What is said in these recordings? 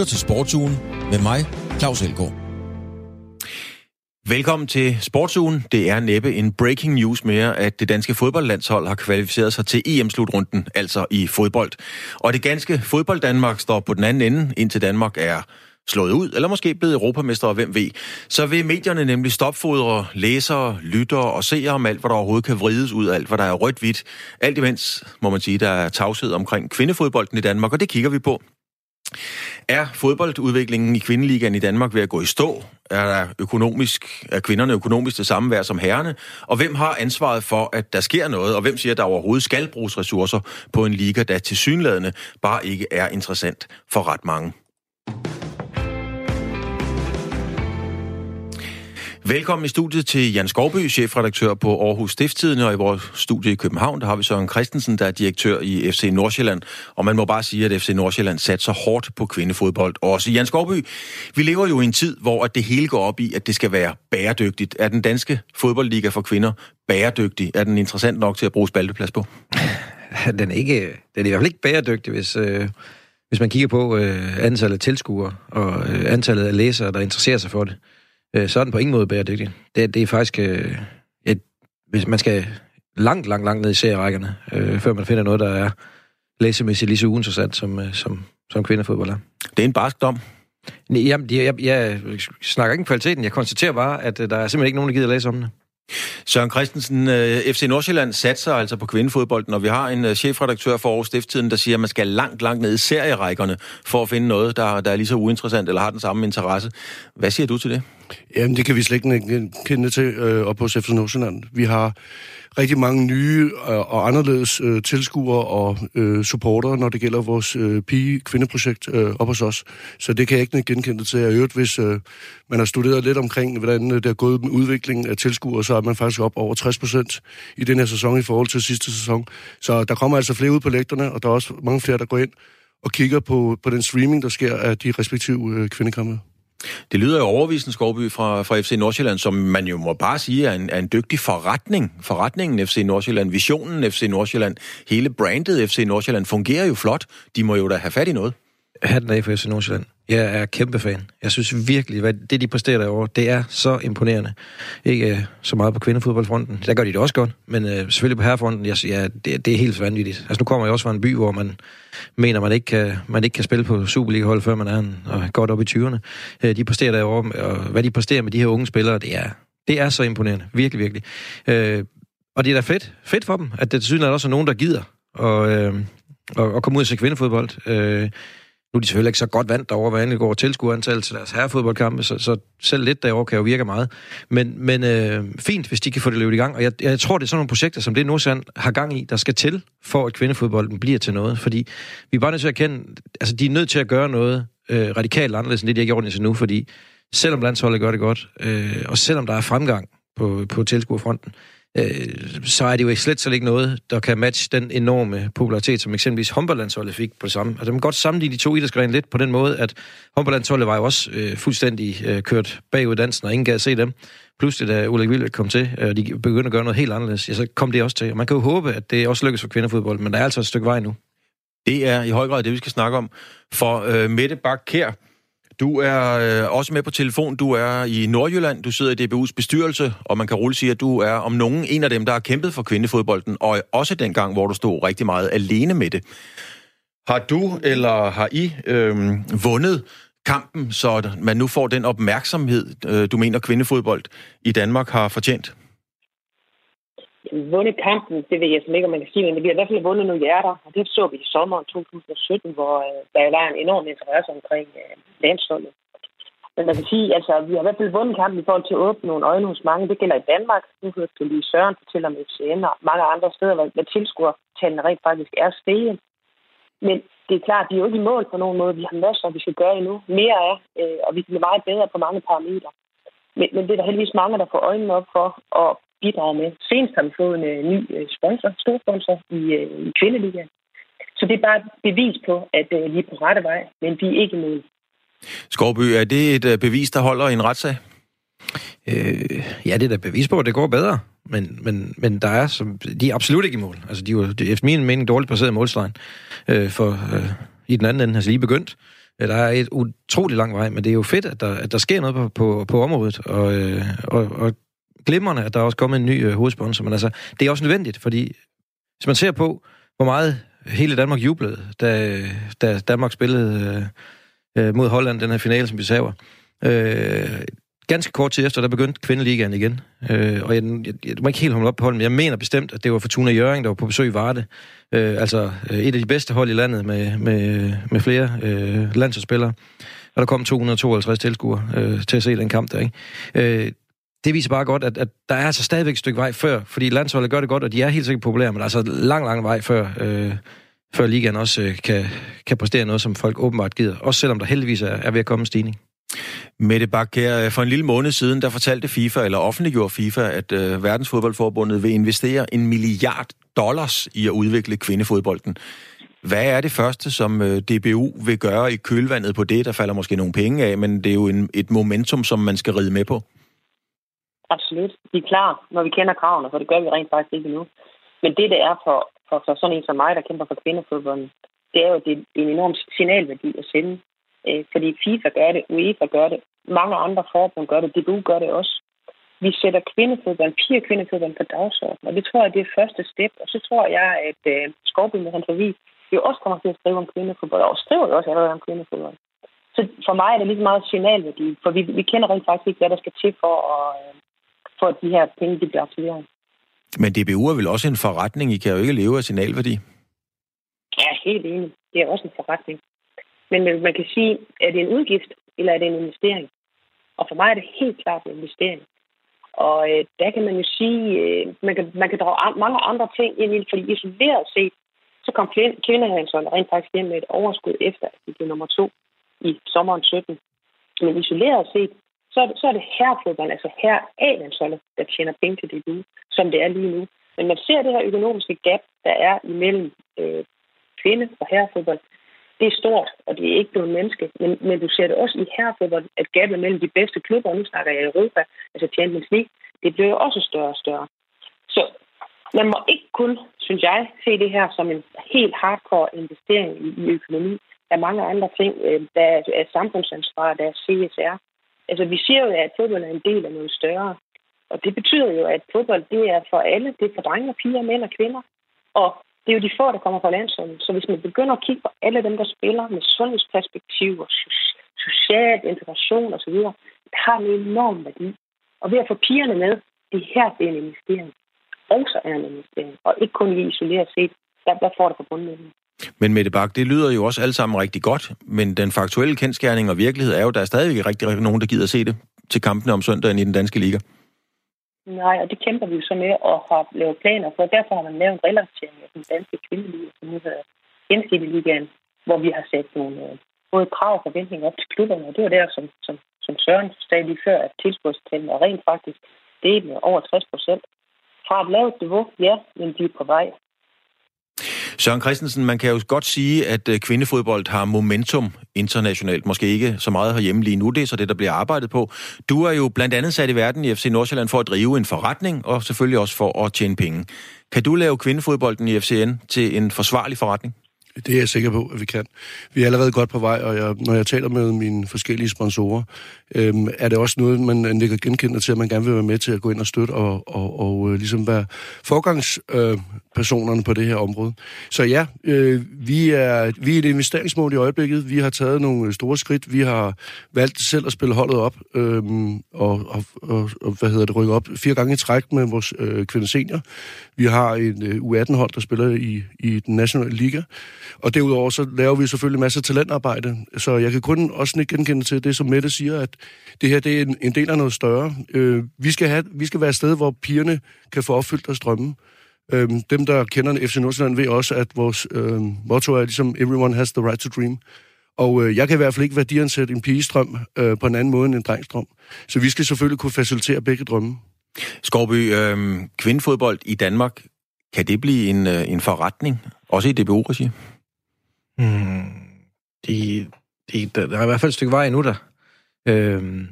lytter til Sportsugen med mig, Claus Elgaard. Velkommen til Sportsugen. Det er næppe en breaking news mere, at det danske fodboldlandshold har kvalificeret sig til EM-slutrunden, altså i fodbold. Og det ganske fodbold Danmark står på den anden ende, indtil Danmark er slået ud, eller måske blevet europamester, hvem ved. Så vil medierne nemlig stopfodre læsere, lyttere og seere om alt, hvad der overhovedet kan vrides ud, alt hvad der er rødt-hvidt. Alt imens, må man sige, der er tavshed omkring kvindefodbolden i Danmark, og det kigger vi på. Er fodboldudviklingen i kvindeligaen i Danmark ved at gå i stå? Er, der økonomisk, er kvinderne økonomisk det samme værd som herrene? Og hvem har ansvaret for, at der sker noget? Og hvem siger, at der overhovedet skal bruges ressourcer på en liga, der til synlædende bare ikke er interessant for ret mange? Velkommen i studiet til Jan Skovby, chefredaktør på Aarhus Stifttidene, og i vores studie i København, der har vi Søren Christensen, der er direktør i FC Nordsjælland. Og man må bare sige, at FC Nordsjælland satte så hårdt på kvindefodbold. Også Jan Skovby, vi lever jo i en tid, hvor det hele går op i, at det skal være bæredygtigt. Er den danske fodboldliga for kvinder bæredygtig? Er den interessant nok til at bruge spalteplads på? Den er, ikke, den er i hvert fald ikke bæredygtig, hvis, øh, hvis man kigger på øh, antallet af tilskuere og øh, antallet af læsere, der interesserer sig for det øh, så er den på ingen måde bæredygtig. Det, det er faktisk øh, et, hvis man skal langt, langt, langt ned i serierækkerne, øh, før man finder noget, der er læsemæssigt lige så uinteressant, som, øh, som, som kvindefodbold er. Det er en barsk dom. Jamen, jeg, jeg, jeg snakker ikke om kvaliteten. Jeg konstaterer bare, at øh, der er simpelthen ikke nogen, der gider læse om det. Søren Christensen, øh, FC Nordsjælland satser altså på kvindefodbolden, og vi har en chefredaktør for Aarhus Stifttiden, der siger, at man skal langt, langt ned i serierækkerne for at finde noget, der, der er lige så uinteressant eller har den samme interesse. Hvad siger du til det? Jamen, det kan vi slet ikke kende til øh, op på FC Nordsjælland. Vi har rigtig mange nye øh, og anderledes øh, tilskuere og øh, supportere, når det gælder vores øh, pige-kvindeprojekt øh, op hos os. Så det kan jeg ikke genkende til. Jeg øvrigt, hvis øh, man har studeret lidt omkring, hvordan øh, det er gået med udviklingen af tilskuere, så er man faktisk op over 60 procent i den her sæson i forhold til sidste sæson. Så der kommer altså flere ud på lægterne, og der er også mange flere, der går ind og kigger på, på den streaming, der sker af de respektive øh, kvindekampe. Det lyder jo overvisende, Skovby, fra, fra FC Nordsjælland, som man jo må bare sige er en, er en dygtig forretning. Forretningen FC Nordsjælland, visionen FC Nordsjælland, hele brandet FC Nordsjælland fungerer jo flot. De må jo da have fat i noget. Hatten af for FC Nordsjælland. Jeg er kæmpe fan. Jeg synes virkelig, hvad det de præsterer derovre, det er så imponerende. Ikke uh, så meget på kvindefodboldfronten. Der gør de det også godt, men uh, selvfølgelig på herrefronten, jeg, ja, det, det er helt vanvittigt. Altså nu kommer jeg også fra en by, hvor man mener, man ikke kan, man ikke kan spille på Superliga-hold, før man er en, og godt op i 20'erne. Uh, de præsterer derovre, og hvad de præsterer med de her unge spillere, det er, det er så imponerende. Virkelig, virkelig. Uh, og det er da fedt, fedt for dem, at det til også er nogen, der gider og, uh, og, og komme ud og se kvindefodbold. Uh, nu er de selvfølgelig ikke så godt vant derovre, hvad angår tilskuerantal til deres herrefodboldkampe, så, så selv lidt derovre kan jo virke meget. Men, men øh, fint, hvis de kan få det løbet i gang. Og jeg, jeg tror, det er sådan nogle projekter, som det Nordsjælland har gang i, der skal til, for at kvindefodbolden bliver til noget. Fordi vi er bare nødt til at erkende, altså de er nødt til at gøre noget øh, radikalt anderledes, end det, de har gjort indtil nu, fordi selvom landsholdet gør det godt, øh, og selvom der er fremgang på, på tilskuerfronten, øh, så er det jo slet slet ikke noget, der kan matche den enorme popularitet, som eksempelvis håndboldlandsholdet fik på det samme. Altså man kan godt sammenligne de to idrætsgrene lidt på den måde, at håndboldlandsholdet var jo også øh, fuldstændig øh, kørt bagud dansen, og ingen gad se dem. Pludselig, da Ulrik Vildt kom til, og øh, de begyndte at gøre noget helt anderledes, ja, så kom det også til. Og man kan jo håbe, at det også lykkes for kvindefodbold, men der er altså et stykke vej nu. Det er i høj grad det, vi skal snakke om. For øh, Mette Bak Kær, du er øh, også med på telefon. Du er i Nordjylland. Du sidder i DBU's bestyrelse, og man kan roligt sige, at du er om nogen en af dem, der har kæmpet for kvindefodbolden, og også dengang, hvor du stod rigtig meget alene med det. Har du eller har I øh, vundet kampen, så man nu får den opmærksomhed, øh, du mener kvindefodbold i Danmark har fortjent? Vundet kampen, det ved jeg ikke, om man kan sige, men vi har i hvert fald vundet nogle hjerter, og det så vi i sommeren 2017, hvor øh, der var en enorm interesse omkring øh, landsholdet. Men man kan sige, altså, vi har i hvert fald vundet kampen i forhold til at åbne nogle øjne hos mange. Det gælder i Danmark. Nu hørte du lige Søren fortælle om FCN og mange andre steder, hvor, hvor tilskuertallene rent faktisk er steget. Men det er klart, at de er jo ikke i mål på nogen måde. Vi har masser, vi skal gøre endnu. Mere er, øh, og vi bliver meget bedre på mange parametre. Men, men det er der heldigvis mange, der får øjnene op for, og bidrage med. Senest har vi fået en uh, ny uh, sponsor, stor sponsor i, uh, i Kvindeligaen. Så det er bare et bevis på, at vi er på rette vej, men vi er ikke i mål. Skovby, er det et bevis, der holder i en retssag? Øh, ja, det er da bevis på, at det går bedre. Men, men, men der er, som, de er absolut ikke i mål. Altså, de er jo efter min mening dårligt placeret i målstregen. Øh, for øh, i den anden ende har altså lige begyndt. Der er et utrolig lang vej, men det er jo fedt, at der, at der sker noget på, på, på området, og, øh, og, og glimrende, at der er også kommet en ny øh, hovedsponsor, men altså, det er også nødvendigt, fordi hvis man ser på, hvor meget hele Danmark jublede, da, da Danmark spillede øh, øh mod Holland, den her finale, som vi saver. Øh, ganske kort tid efter, der begyndte kvindeligaen igen. Øh, og jeg, jeg, jeg, må ikke helt holde op på holdet, men jeg mener bestemt, at det var Fortuna Jøring, der var på besøg i Varde. Øh, altså øh, et af de bedste hold i landet med, med, med flere øh, landsholdsspillere. Og der kom 252 tilskuere øh, til at se den kamp der, ikke? Øh, det viser bare godt, at, at der er altså stadigvæk et stykke vej før, fordi landsholdet gør det godt, og de er helt sikkert populære, men der er altså lang, lang vej før, øh, før ligaen også øh, kan, kan præstere noget, som folk åbenbart gider. Også selvom der heldigvis er, er ved at komme en stigning. Mette Bakker, øh, for en lille måned siden, der fortalte FIFA, eller offentliggjorde FIFA, at øh, Verdensfodboldforbundet vil investere en milliard dollars i at udvikle kvindefodbolden. Hvad er det første, som øh, DBU vil gøre i kølvandet på det? Der falder måske nogle penge af, men det er jo en, et momentum, som man skal ride med på. Absolut. Vi er klar, når vi kender kravene, for det gør vi rent faktisk ikke nu. Men det, det er for, for, for sådan en som mig, der kæmper for kvindefodbolden, det er jo det, det er en enorm signalværdi at sende Øh, fordi FIFA gør det, UEFA gør det, mange andre forbund gør det, DBU gør det også. Vi sætter kvindefodbold, piger kvindefodbold på dagsordenen, og det tror jeg, det er første step. Og så tror jeg, at øh, Skovby med hans avis jo også kommer til at skrive om kvindefodbold, og skriver jo også allerede om kvindefodbold. Så for mig er det lige meget signalværdi, for vi, vi kender rent faktisk ikke, hvad der skal til for, at, øh, for at de her penge de bliver aktiveret. Men DBU er vel også en forretning? I kan jo ikke leve af signalværdi. Ja, helt enig. Det er også en forretning. Men man kan sige, er det en udgift, eller er det en investering? Og for mig er det helt klart en investering. Og øh, der kan man jo sige, øh, man, kan, man kan drage mange andre ting ind i fordi isoleret set, så kom kvindelandsholdet rent faktisk hjem med et overskud efter, at de blev nummer to i sommeren 17. Men isoleret set, så er det, så er det herrefodbold, altså her A-landsholdet, der tjener penge til det nu, som det er lige nu. Men man ser det her økonomiske gap, der er imellem øh, kvinde- og herrefodbold, det er stort, og det er ikke blevet menneske. Men, men du ser det også i herrefodbold, at gabet mellem de bedste klubber, nu snakker jeg i Europa, altså Champions League, det bliver jo også større og større. Så man må ikke kun, synes jeg, se det her som en helt hardcore investering i, i økonomi. Der er mange andre ting. Øh, der er samfundsansvar, der er CSR. Altså, vi siger jo, at fodbold er en del af noget større. Og det betyder jo, at fodbold, det er for alle. Det er for drenge og piger, mænd og kvinder. Og det er jo de få, der kommer fra landsholdet. Så hvis man begynder at kigge på alle dem, der spiller med sundhedsperspektiv og social integration osv., det har en enorm værdi. Og ved at få pigerne med, det her det er en investering. Også er en investering. Og ikke kun lige isoleret set, der, der får det på bundlinjen. Men Mette Bak, det lyder jo også alt sammen rigtig godt, men den faktuelle kendskærning og virkelighed er jo, der er stadig rigtig, rigtig nogen, der gider se det til kampene om søndagen i den danske liga. Nej, og det kæmper vi jo så med og har lavet planer for. Derfor har man lavet en relativering af den danske kvindeliga, som nu hedder Genskibeligaen, hvor vi har sat nogle øh, både krav og forventninger op til klubberne. Og det var der, som, som, som Søren sagde lige før, at tilskudstallet er rent faktisk det er med over 60 procent. Har et lavt niveau, ja, men de er på vej. Søren Christensen, man kan jo godt sige, at øh, kvindefodbold har momentum internationalt. Måske ikke så meget herhjemme lige nu, det er så det, der bliver arbejdet på. Du er jo blandt andet sat i verden i FC Nordsjælland for at drive en forretning, og selvfølgelig også for at tjene penge. Kan du lave kvindefodbolden i FCN til en forsvarlig forretning? Det er jeg sikker på, at vi kan. Vi er allerede godt på vej, og jeg, når jeg taler med mine forskellige sponsorer, øhm, er det også noget, man ligger genkendende til, at man gerne vil være med til at gå ind og støtte og, og, og øh, ligesom være forgangspersonerne øh, på det her område. Så ja, øh, vi, er, vi er et investeringsmål i øjeblikket. Vi har taget nogle øh, store skridt. Vi har valgt selv at spille holdet op øh, og, og, og, og hvad hedder det, rykke op fire gange i træk med vores øh, kvindesenior. Vi har en øh, U18-hold, der spiller i, i den nationale liga. Og derudover så laver vi selvfølgelig en masse talentarbejde. Så jeg kan kun også ikke genkende til det, som Mette siger, at det her det er en, en del af noget større. Øh, vi, skal have, vi skal være et sted, hvor pigerne kan få opfyldt deres drømme. Øh, dem, der kender FC Nordsjælland, ved også, at vores øh, motto er ligesom Everyone has the right to dream. Og øh, jeg kan i hvert fald ikke værdiansætte en pigestrøm øh, på en anden måde end en drengstrøm. Så vi skal selvfølgelig kunne facilitere begge drømme. Skorby, øh, kvindefodbold i Danmark, kan det blive en, øh, en forretning, også i DBU-regi? Mm, de, de, der er i hvert fald et stykke vej endnu der. Øhm,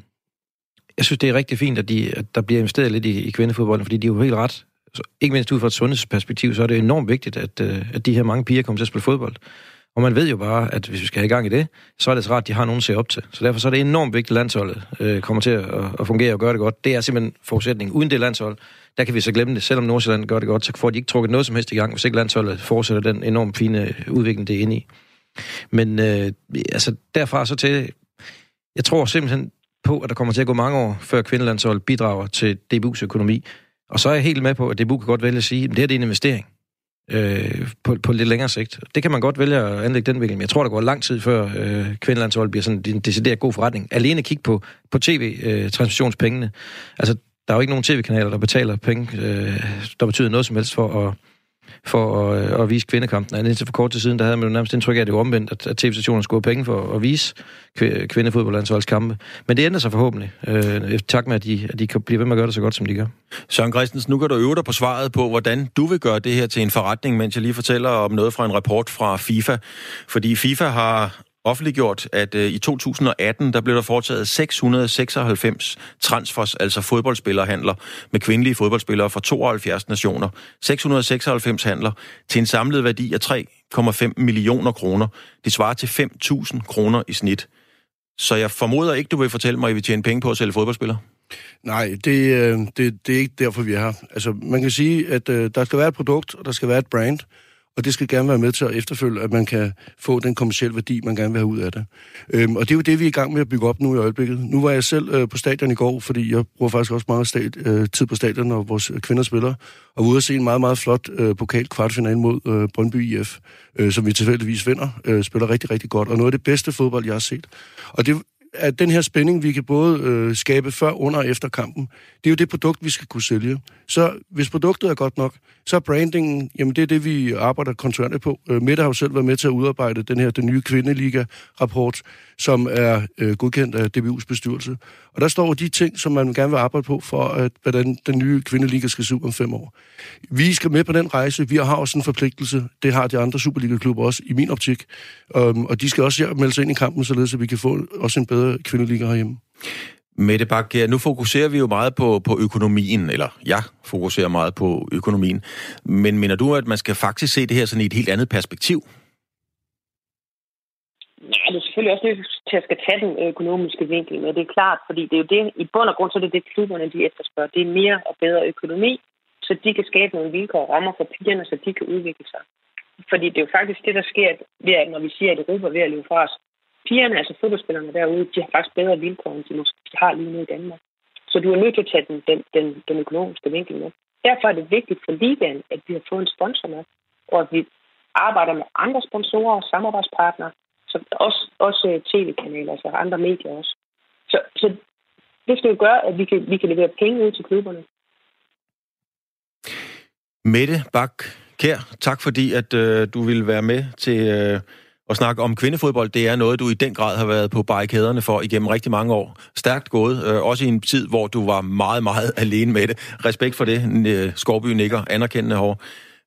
jeg synes, det er rigtig fint, at, de, at der bliver investeret lidt i, i kvindefodbolden, fordi de er jo helt ret. Så, ikke mindst ud fra et sundhedsperspektiv, så er det enormt vigtigt, at, øh, at de her mange piger kommer til at spille fodbold. Og man ved jo bare, at hvis vi skal have i gang i det, så er det så rart, at de har nogen at se op til. Så derfor så er det enormt vigtigt, at landsholdet øh, kommer til at, at fungere og gøre det godt. Det er simpelthen forudsætning. Uden det landshold, der kan vi så glemme det. Selvom Nordsjælland gør det godt, så får de ikke trukket noget som helst i gang, hvis ikke landsholdet fortsætter den enormt fine øh, udvikling, det er inde i. Men øh, altså derfra så til, jeg tror simpelthen på, at der kommer til at gå mange år, før kvindelandsholdet bidrager til DBU's økonomi. Og så er jeg helt med på, at DBU kan godt vælge at sige, at det her det er en investering øh, på, på lidt længere sigt. Det kan man godt vælge at anlægge den vinkel, men jeg tror, der går lang tid før øh, kvindelandsholdet bliver sådan en decideret god forretning. Alene kig på, på tv-transmissionspengene. Øh, altså, der er jo ikke nogen tv-kanaler, der betaler penge, øh, der betyder noget som helst for at for at, øh, at vise kvindekampen. Altså, indtil for kort tid siden, der havde man jo nærmest indtryk af, at det var omvendt, at, at tv-stationerne skulle have penge for at vise kvindefodboldlandsholdskampe. Men det ændrer sig forhåbentlig, øh, tak med, at de, at de kan blive ved med at gøre det så godt, som de gør. Søren Christensen, nu kan du øve dig på svaret på, hvordan du vil gøre det her til en forretning, mens jeg lige fortæller om noget fra en rapport fra FIFA. Fordi FIFA har offentliggjort, at øh, i 2018, der blev der foretaget 696 transfers, altså fodboldspillerhandler, med kvindelige fodboldspillere fra 72 nationer. 696 handler til en samlet værdi af 3,5 millioner kroner. Det svarer til 5.000 kroner i snit. Så jeg formoder ikke, du vil fortælle mig, at vi tjener penge på at sælge fodboldspillere? Nej, det, øh, det, det er ikke derfor, vi er her. Altså, man kan sige, at øh, der skal være et produkt, og der skal være et brand, og det skal gerne være med til at efterfølge, at man kan få den kommersielle værdi, man gerne vil have ud af det. Øhm, og det er jo det, vi er i gang med at bygge op nu i øjeblikket. Nu var jeg selv øh, på stadion i går, fordi jeg bruger faktisk også meget stat, øh, tid på stadion, når vores kvinder spiller, og var ude at se en meget, meget flot øh, pokal kvartfinale mod øh, Brøndby IF, øh, som vi tilfældigvis vinder, øh, spiller rigtig, rigtig godt, og noget af det bedste fodbold, jeg har set. Og det, at den her spænding, vi kan både øh, skabe før, under og efter kampen, det er jo det produkt, vi skal kunne sælge. Så hvis produktet er godt nok, så er brandingen, jamen det er det, vi arbejder kontinuerligt på. Øh, Mette har jo selv været med til at udarbejde den her, den nye Kvindeliga-rapport, som er øh, godkendt af DBU's bestyrelse. Og der står de ting, som man gerne vil arbejde på, for at, hvordan den nye Kvindeliga skal se ud om fem år. Vi skal med på den rejse. Vi har også en forpligtelse. Det har de andre Superliga-klubber også, i min optik. Um, og de skal også melde sig ind i kampen, således at vi kan få også en bedre Kvindeliga herhjemme. Mette Bak, nu fokuserer vi jo meget på, på økonomien, eller jeg fokuserer meget på økonomien. Men mener du, at man skal faktisk se det her sådan i et helt andet perspektiv? Nej, det er selvfølgelig også nødt til at skal tage den økonomiske vinkel, men det er klart, fordi det er jo det, i bund og grund, så er det det, klubberne de efterspørger. Det er mere og bedre økonomi, så de kan skabe nogle vilkår og rammer for pigerne, så de kan udvikle sig. Fordi det er jo faktisk det, der sker, ved at, når vi siger, at Europa er ved at løbe fra os, pigerne, altså fodboldspillerne derude, de har faktisk bedre vilkår, end de måske har lige nu i Danmark. Så du er nødt til at tage den, den, den, den økonomiske vinkel med. Derfor er det vigtigt for ligaen, at vi har fået en sponsor med, og at vi arbejder med andre sponsorer og samarbejdspartnere, så også, også tv-kanaler, altså andre medier også. Så, så det skal jo gøre, at vi kan, vi kan levere penge ud til klubberne. Mette Bak Kær, tak fordi at øh, du ville være med til øh, at snakke om kvindefodbold, det er noget, du i den grad har været på barrikaderne for igennem rigtig mange år. Stærkt gået, øh, også i en tid, hvor du var meget, meget alene med det. Respekt for det, øh, Skorby nikker, anerkendende hår.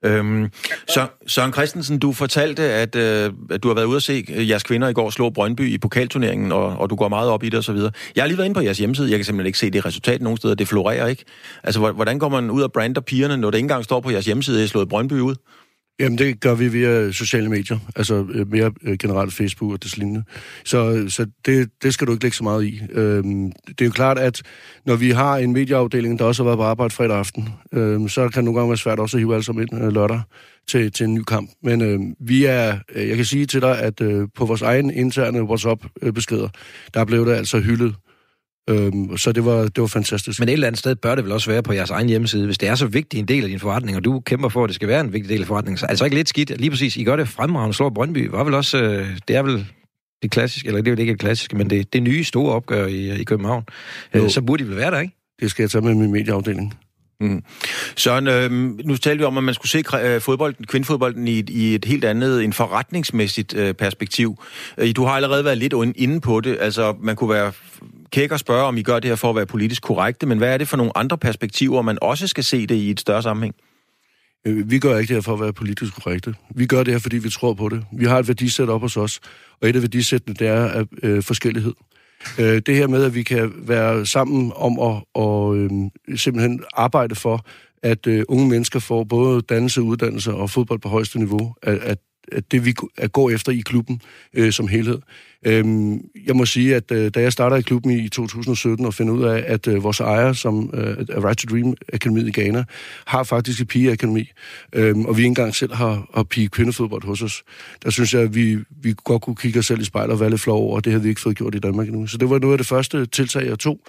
Øhm, så, Søren Christensen, du fortalte, at, øh, at du har været ude at se øh, jeres kvinder i går slå Brøndby i pokalturneringen, og, og du går meget op i det osv. Jeg har lige været inde på jeres hjemmeside. Jeg kan simpelthen ikke se det resultat nogen steder. Det florerer ikke. Altså, hvordan går man ud og brander pigerne, når det ikke engang står på jeres hjemmeside, at I slået Brøndby ud? Jamen, det gør vi via sociale medier, altså øh, mere øh, generelt Facebook og det lignende. Så, så det, det skal du ikke lægge så meget i. Øhm, det er jo klart, at når vi har en medieafdeling, der også har været på arbejde fredag aften, øhm, så kan det nogle gange være svært også at hive alle sammen ind øh, lørdag til, til en ny kamp. Men øh, vi er, øh, jeg kan sige til dig, at øh, på vores egen interne WhatsApp-beskeder, der blev det altså hyldet Øhm, så det var, det var fantastisk. Men et eller andet sted bør det vel også være på jeres egen hjemmeside, hvis det er så vigtig en del af din forretning, og du kæmper for, at det skal være en vigtig del af forretningen. Så altså ikke lidt skidt. Lige præcis, I gør det fremragende, slår Brøndby. Var vel også, øh, det er vel det klassiske, eller det er vel ikke det klassiske, men det, det nye store opgør i, i København. Øh, så burde de vel være der, ikke? Det skal jeg tage med min medieafdeling. Mm. Søren, øh, nu talte vi om, at man skulle se øh, fodbolden, kvindfodbolden i, i et helt andet, en forretningsmæssigt øh, perspektiv. Øh, du har allerede været lidt inde på det. Altså, man kunne være kæk at spørge, om I gør det her for at være politisk korrekte, men hvad er det for nogle andre perspektiver, man også skal se det i et større sammenhæng? Øh, vi gør ikke det her for at være politisk korrekte. Vi gør det her, fordi vi tror på det. Vi har et værdisæt op hos os, og et af værdisættene, det er øh, forskellighed. Øh, Øh, det her med, at vi kan være sammen om at og, øh, simpelthen arbejde for, at øh, unge mennesker får både dannelse, uddannelse og fodbold på højeste niveau, at, at at det vi går efter i klubben øh, som helhed. Øhm, jeg må sige, at øh, da jeg starter i klubben i 2017 og finder ud af, at øh, vores ejer, som øh, er Right to Dream Akademiet i Ghana, har faktisk et pigeakademi, øhm, og vi ikke engang selv har, har pige kvindefodbold hos os, der synes jeg, at vi, vi godt kunne kigge os selv i spejlet og være lidt flov over, og det havde vi ikke fået gjort i Danmark endnu. Så det var noget af det første tiltag, jeg tog.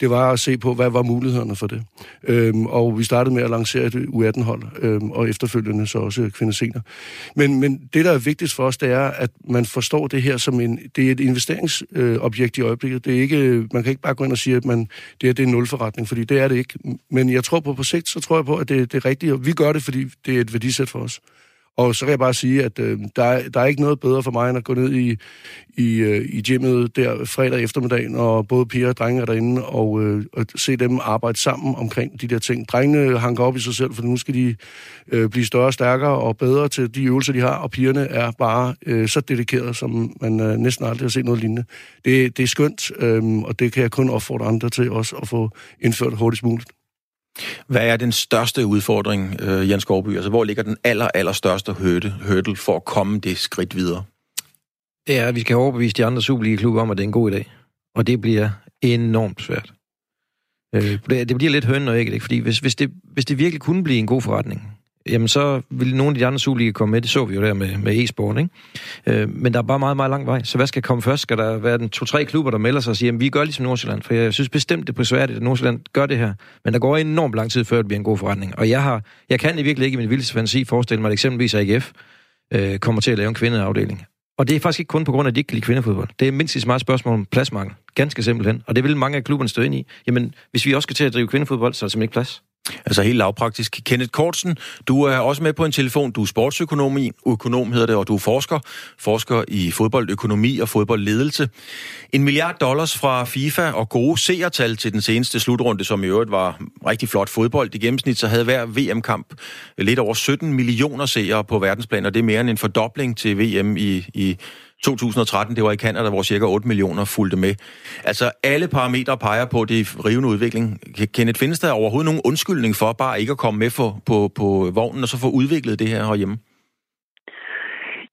Det var at se på, hvad var mulighederne for det. Øhm, og vi startede med at lancere et U18-hold, øhm, og efterfølgende så også kvindesener. Men, men det, der er vigtigst for os, det er, at man forstår det her som en det er et investeringsobjekt i øjeblikket. Det er ikke, man kan ikke bare gå ind og sige, at man, det her det er en nulforretning, fordi det er det ikke. Men jeg tror på på sigt, så tror jeg på, at det, det er rigtigt, og vi gør det, fordi det er et værdisæt for os. Og så kan jeg bare sige, at øh, der, er, der er ikke noget bedre for mig, end at gå ned i, i, øh, i gymmet der fredag eftermiddag, når både piger og drenge er derinde, og, øh, og se dem arbejde sammen omkring de der ting. Drengene hanker op i sig selv, for nu skal de øh, blive større, stærkere og bedre til de øvelser, de har, og pigerne er bare øh, så dedikerede, som man øh, næsten aldrig har set noget lignende. Det, det er skønt, øh, og det kan jeg kun opfordre andre til også at få indført hurtigst muligt. Hvad er den største udfordring, øh, Jens Gårdby? Altså, hvor ligger den aller, aller største hurdle for at komme det skridt videre? Det er, at vi skal overbevise de andre Superliga-klubber om, at det er en god idé. Og det bliver enormt svært. Øh, det bliver lidt høn og ikke, fordi hvis, hvis, det, hvis det virkelig kunne blive en god forretning, jamen så ville nogle af de andre Superliga komme med. Det så vi jo der med, med e-sport, ikke? Øh, men der er bare meget, meget lang vej. Så hvad skal komme først? Skal der være den to-tre klubber, der melder sig og siger, jamen vi gør ligesom Nordsjælland? For jeg synes bestemt, det er prisværdigt, at Nordsjælland gør det her. Men der går enormt lang tid, før det bliver en god forretning. Og jeg, har, jeg kan i virkelig ikke i min vildeste fantasi forestille mig, at eksempelvis AGF øh, kommer til at lave en kvindeafdeling. Og det er faktisk ikke kun på grund af, at de ikke kan lide kvindefodbold. Det er mindst lige så meget spørgsmål om pladsmangel. Ganske simpelthen. Og det vil mange af klubberne stå ind i. Jamen, hvis vi også skal til at drive kvindefodbold, så er der simpelthen ikke plads. Altså helt lavpraktisk. Kenneth Kortsen, du er også med på en telefon. Du er sportsøkonom, økonom hedder det, og du er forsker. Forsker i fodboldøkonomi og fodboldledelse. En milliard dollars fra FIFA og gode seertal til den seneste slutrunde, som i øvrigt var rigtig flot fodbold. I gennemsnit så havde hver VM-kamp lidt over 17 millioner seere på verdensplan, og det er mere end en fordobling til VM i, i 2013, det var i Canada, hvor cirka 8 millioner fulgte med. Altså, alle parametre peger på det rivende udvikling. Kenneth, findes der overhovedet nogen undskyldning for bare ikke at komme med for, på, på vognen og så få udviklet det her herhjemme?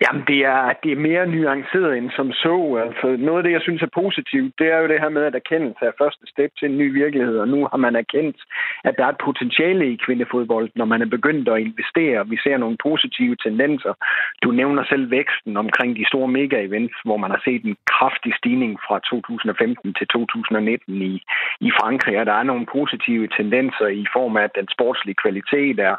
Jamen, det er, det er mere nuanceret end som så. Altså, noget af det, jeg synes er positivt, det er jo det her med, at erkendelse er første step til en ny virkelighed, og nu har man erkendt, at der er et potentiale i kvindefodbold, når man er begyndt at investere. Vi ser nogle positive tendenser. Du nævner selv væksten omkring de store mega-events, hvor man har set en kraftig stigning fra 2015 til 2019 i, i Frankrig, og der er nogle positive tendenser i form af, at den sportslige kvalitet er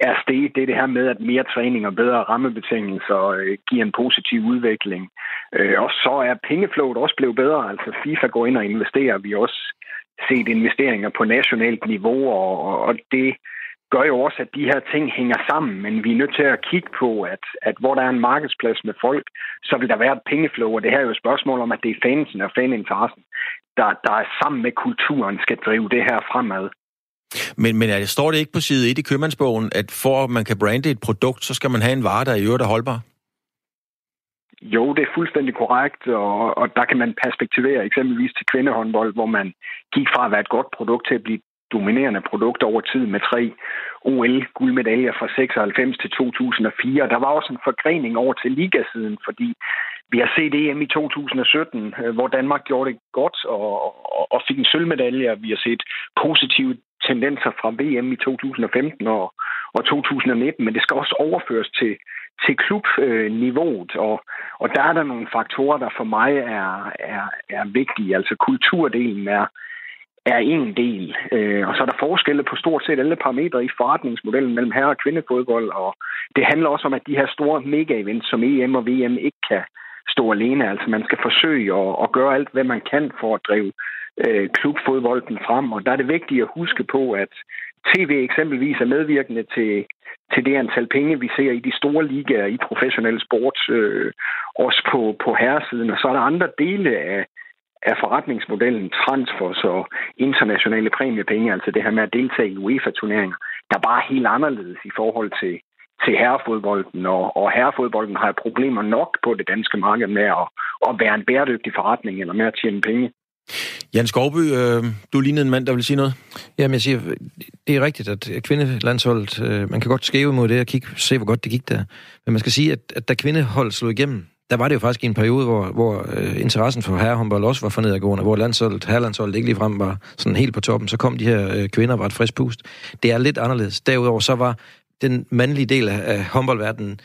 er steget, det er det her med, at mere træning og bedre rammebetingelser øh, giver en positiv udvikling. Øh, og så er pengeflowet også blevet bedre. Altså FIFA går ind og investerer. Vi har også set investeringer på nationalt niveau, og, og det gør jo også, at de her ting hænger sammen, men vi er nødt til at kigge på, at, at hvor der er en markedsplads med folk, så vil der være et pengeflow, og det her er jo et spørgsmål om, at det er fansen og faninteressen, der, der er sammen med kulturen skal drive det her fremad. Men, men er, står det ikke på side 1 i købmandsbogen, at for at man kan brande et produkt, så skal man have en vare, der i øvrigt er holdbar? Jo, det er fuldstændig korrekt, og, og der kan man perspektivere eksempelvis til kvindehåndbold, hvor man gik fra at være et godt produkt til at blive dominerende produkt over tid med tre OL-guldmedaljer fra 96 til 2004. Der var også en forgrening over til ligasiden, fordi vi har set EM i 2017, øh, hvor Danmark gjorde det godt og, og, og fik en sølvmedalje. Vi har set positive tendenser fra VM i 2015 og, og 2019, men det skal også overføres til, til klubniveauet, og, og der er der nogle faktorer, der for mig er, er, er vigtige. Altså kulturdelen er, er en del, øh, og så er der forskelle på stort set alle parametre i forretningsmodellen mellem herre- og kvindefodbold, og det handler også om, at de her store mega-events som EM og VM ikke kan stå alene. Altså man skal forsøge at, at gøre alt, hvad man kan for at drive øh, klubfodbolden frem, og der er det vigtigt at huske på, at TV eksempelvis er medvirkende til, til det antal penge, vi ser i de store ligaer i professionel sport, øh, også på, på herresiden. Og så er der andre dele af, af forretningsmodellen, transfers og internationale præmiepenge, altså det her med at deltage i UEFA-turneringer, der er bare helt anderledes i forhold til, til herrefodbolden, og, og herrefodbolden har problemer nok på det danske marked med at, at være en bæredygtig forretning eller med at tjene penge. Jan Skovby, øh, du lignede en mand, der vil sige noget. Jamen, jeg siger, det er rigtigt, at kvindelandsholdet, øh, man kan godt skæve mod det og kigge, se, hvor godt det gik der. Men man skal sige, at, at da kvindeholdet slog igennem, der var det jo faktisk i en periode, hvor, hvor øh, interessen for herrehåndbold også var for nedadgående, hvor landsholdet, herrelandsholdet ikke ligefrem var sådan helt på toppen. Så kom de her øh, kvinder var et frisk pust. Det er lidt anderledes. Derudover så var den mandlige del af, håndboldverdenen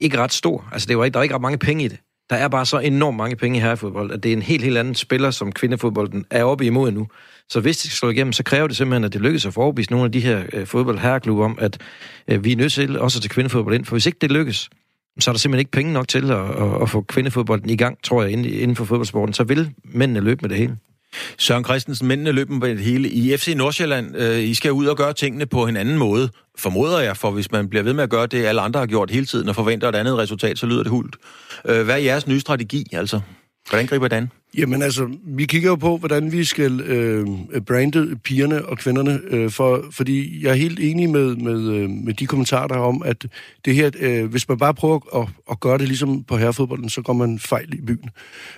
ikke ret stor. Altså, det var ikke, der var ikke ret mange penge i det. Der er bare så enormt mange penge i herrefodbold, at det er en helt, helt anden spiller, som kvindefodbolden er oppe imod nu. Så hvis det skal slå igennem, så kræver det simpelthen, at det lykkes at forbevise nogle af de her øh, fodboldherreklubber om, at øh, vi er nødt til også at tage kvindefodbold ind. For hvis ikke det lykkes, så er der simpelthen ikke penge nok til at, at, at få kvindefodbolden i gang, tror jeg, inden for fodboldsporten. Så vil mændene løbe med det hele. Søren Christensen, mændene løber med det hele. I FC Nordsjælland, øh, I skal ud og gøre tingene på en anden måde, formoder jeg, for hvis man bliver ved med at gøre det, alle andre har gjort hele tiden, og forventer et andet resultat, så lyder det hult. Øh, hvad er jeres nye strategi, altså? Hvordan griber det an? Jamen altså, vi kigger jo på, hvordan vi skal øh, brande pigerne og kvinderne, øh, for, fordi jeg er helt enig med, med, øh, med de kommentarer, der om, at det her, øh, hvis man bare prøver at, at gøre det ligesom på herrefodbolden, så går man fejl i byen.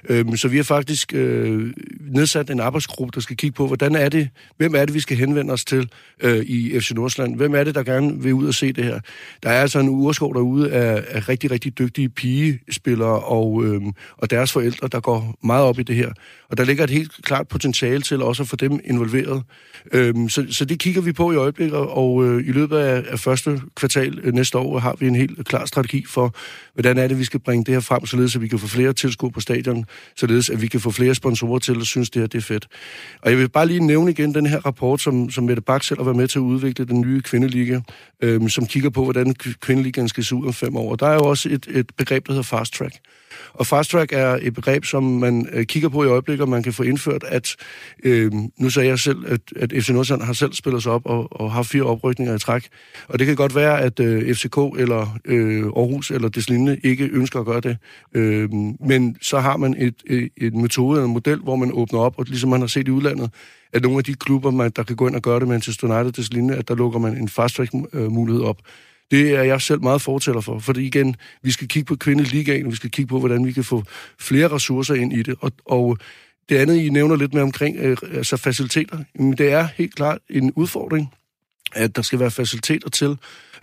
Øh, så vi har faktisk øh, nedsat en arbejdsgruppe, der skal kigge på, hvordan er det, hvem er det, vi skal henvende os til øh, i FC Nordsjælland? Hvem er det, der gerne vil ud og se det her? Der er altså en urskov derude af, af rigtig, rigtig dygtige pigespillere og, øh, og deres forældre, der går meget op i det her. Og der ligger et helt klart potentiale til også at få dem involveret. Øhm, så, så det kigger vi på i øjeblikket, og øh, i løbet af, af første kvartal øh, næste år har vi en helt klar strategi for, hvordan er det, vi skal bringe det her frem, således at vi kan få flere tilskuere på stadion, således at vi kan få flere sponsorer til at synes, det her det er fedt. Og jeg vil bare lige nævne igen den her rapport, som, som Mette Bak selv har været med til at udvikle, den nye kvindeliga, øhm, som kigger på, hvordan kvindeligaen skal se ud om fem år. Og der er jo også et, et begreb, der hedder fast track. Og fast track er et begreb, som man øh, kigger på i øjeblikket, og man kan få indført, at øh, nu sagde jeg selv, at, at FC Nordsjælland har selv spillet sig op og, og har fire oprykninger i træk. Og det kan godt være, at øh, FCK eller øh, Aarhus eller deslignende ikke ønsker at gøre det. Øh, men så har man et, et, et metode eller en model, hvor man åbner op, og ligesom man har set i udlandet, at nogle af de klubber, man, der kan gå ind og gøre det, Manchester United, des at der lukker man en fast track øh, mulighed op. Det er jeg selv meget fortæller for, fordi igen, vi skal kigge på kvindeligaen, vi skal kigge på, hvordan vi kan få flere ressourcer ind i det, og, og det andet, I nævner lidt med omkring øh, altså faciliteter, det er helt klart en udfordring, at der skal være faciliteter til,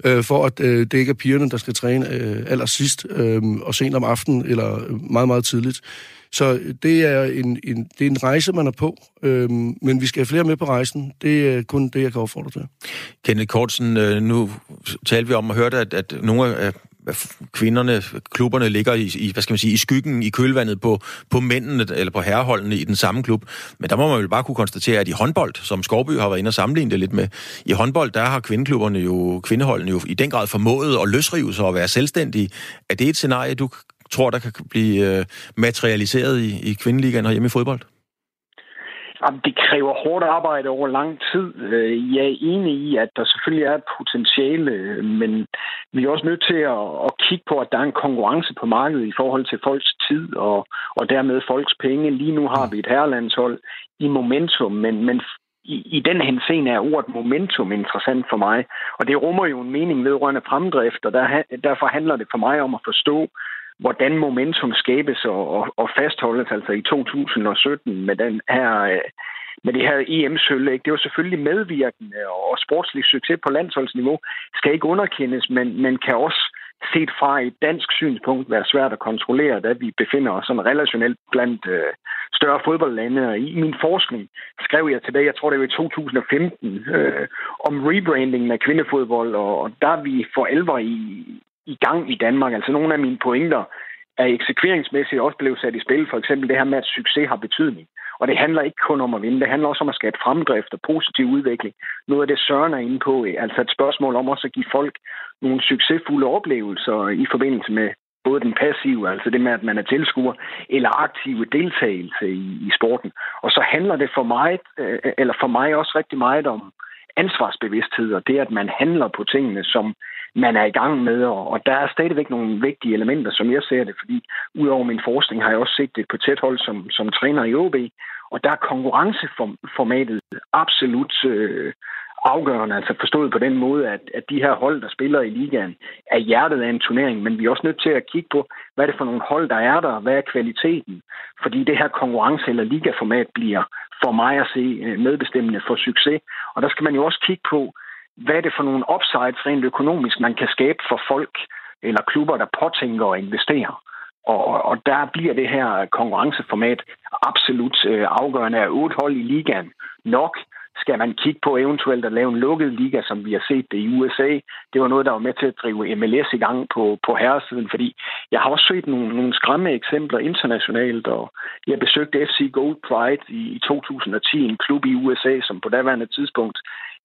øh, for at øh, det ikke er pigerne, der skal træne øh, allersidst øh, og sent om aftenen eller meget, meget tidligt. Så det er en, en, det er en rejse, man er på, øhm, men vi skal have flere med på rejsen. Det er kun det, jeg kan opfordre til. Kenneth Kortsen, øh, nu talte vi om at høre, at, at nogle af kvinderne, klubberne ligger i, i, hvad skal man sige, i skyggen, i kølvandet på, på mændene, eller på herreholdene i den samme klub. Men der må man jo bare kunne konstatere, at i håndbold, som Skovby har været inde og sammenligne det lidt med, i håndbold, der har kvindeklubberne jo, kvindeholdene jo i den grad formået at løsrive sig og være selvstændige. Er det et scenarie, du tror, der kan blive øh, materialiseret i, i kvindeligaen hjemme i fodbold? Jamen, det kræver hårdt arbejde over lang tid. Øh, jeg er enig i, at der selvfølgelig er et potentiale, men vi er også nødt til at, at kigge på, at der er en konkurrence på markedet i forhold til folks tid og, og dermed folks penge. Lige nu har vi et herrelandshold i momentum, men, men i, i den henseende er ordet momentum interessant for mig, og det rummer jo en mening vedrørende fremdrift, og der, derfor handler det for mig om at forstå, hvordan momentum skabes og, og, og fastholdes altså i 2017 med den her øh, med det her EM-sølv. Det var selvfølgelig medvirkende, og sportslig succes på landsholdsniveau skal ikke underkendes, men, men kan også set fra et dansk synspunkt være svært at kontrollere, da vi befinder os sådan relationelt blandt øh, større fodboldlande. Og i min forskning skrev jeg tilbage, jeg tror det var i 2015, øh, om rebrandingen af kvindefodbold, og, og der er vi for alvor i, i gang i Danmark. Altså nogle af mine pointer er eksekveringsmæssigt også blevet sat i spil. For eksempel det her med, at succes har betydning. Og det handler ikke kun om at vinde, det handler også om at skabe fremdrift og positiv udvikling. Noget af det Søren er inde på, altså et spørgsmål om også at give folk nogle succesfulde oplevelser i forbindelse med både den passive, altså det med, at man er tilskuer, eller aktive deltagelse i, i sporten. Og så handler det for mig, øh, eller for mig også rigtig meget om ansvarsbevidsthed, og det, at man handler på tingene, som man er i gang med. Og der er stadigvæk nogle vigtige elementer, som jeg ser det, fordi udover min forskning har jeg også set det på tæt hold som, som træner i OB, og der er konkurrenceformatet absolut øh, afgørende, altså forstået på den måde, at, at de her hold, der spiller i ligaen, er hjertet af en turnering, men vi er også nødt til at kigge på, hvad er det for nogle hold, der er der, hvad er kvaliteten, fordi det her konkurrence- eller ligaformat bliver for mig at se øh, medbestemmende for succes, og der skal man jo også kigge på, hvad er det for nogle upsides rent økonomisk, man kan skabe for folk eller klubber, der påtænker at investere. Og, og der bliver det her konkurrenceformat absolut øh, afgørende. Af otte hold i ligaen nok? Skal man kigge på eventuelt at lave en lukket liga, som vi har set det i USA. Det var noget, der var med til at drive MLS i gang på, på herresiden, fordi jeg har også set nogle, nogle skræmme eksempler internationalt, og jeg besøgte FC Gold Pride i, i 2010, en klub i USA, som på daværende tidspunkt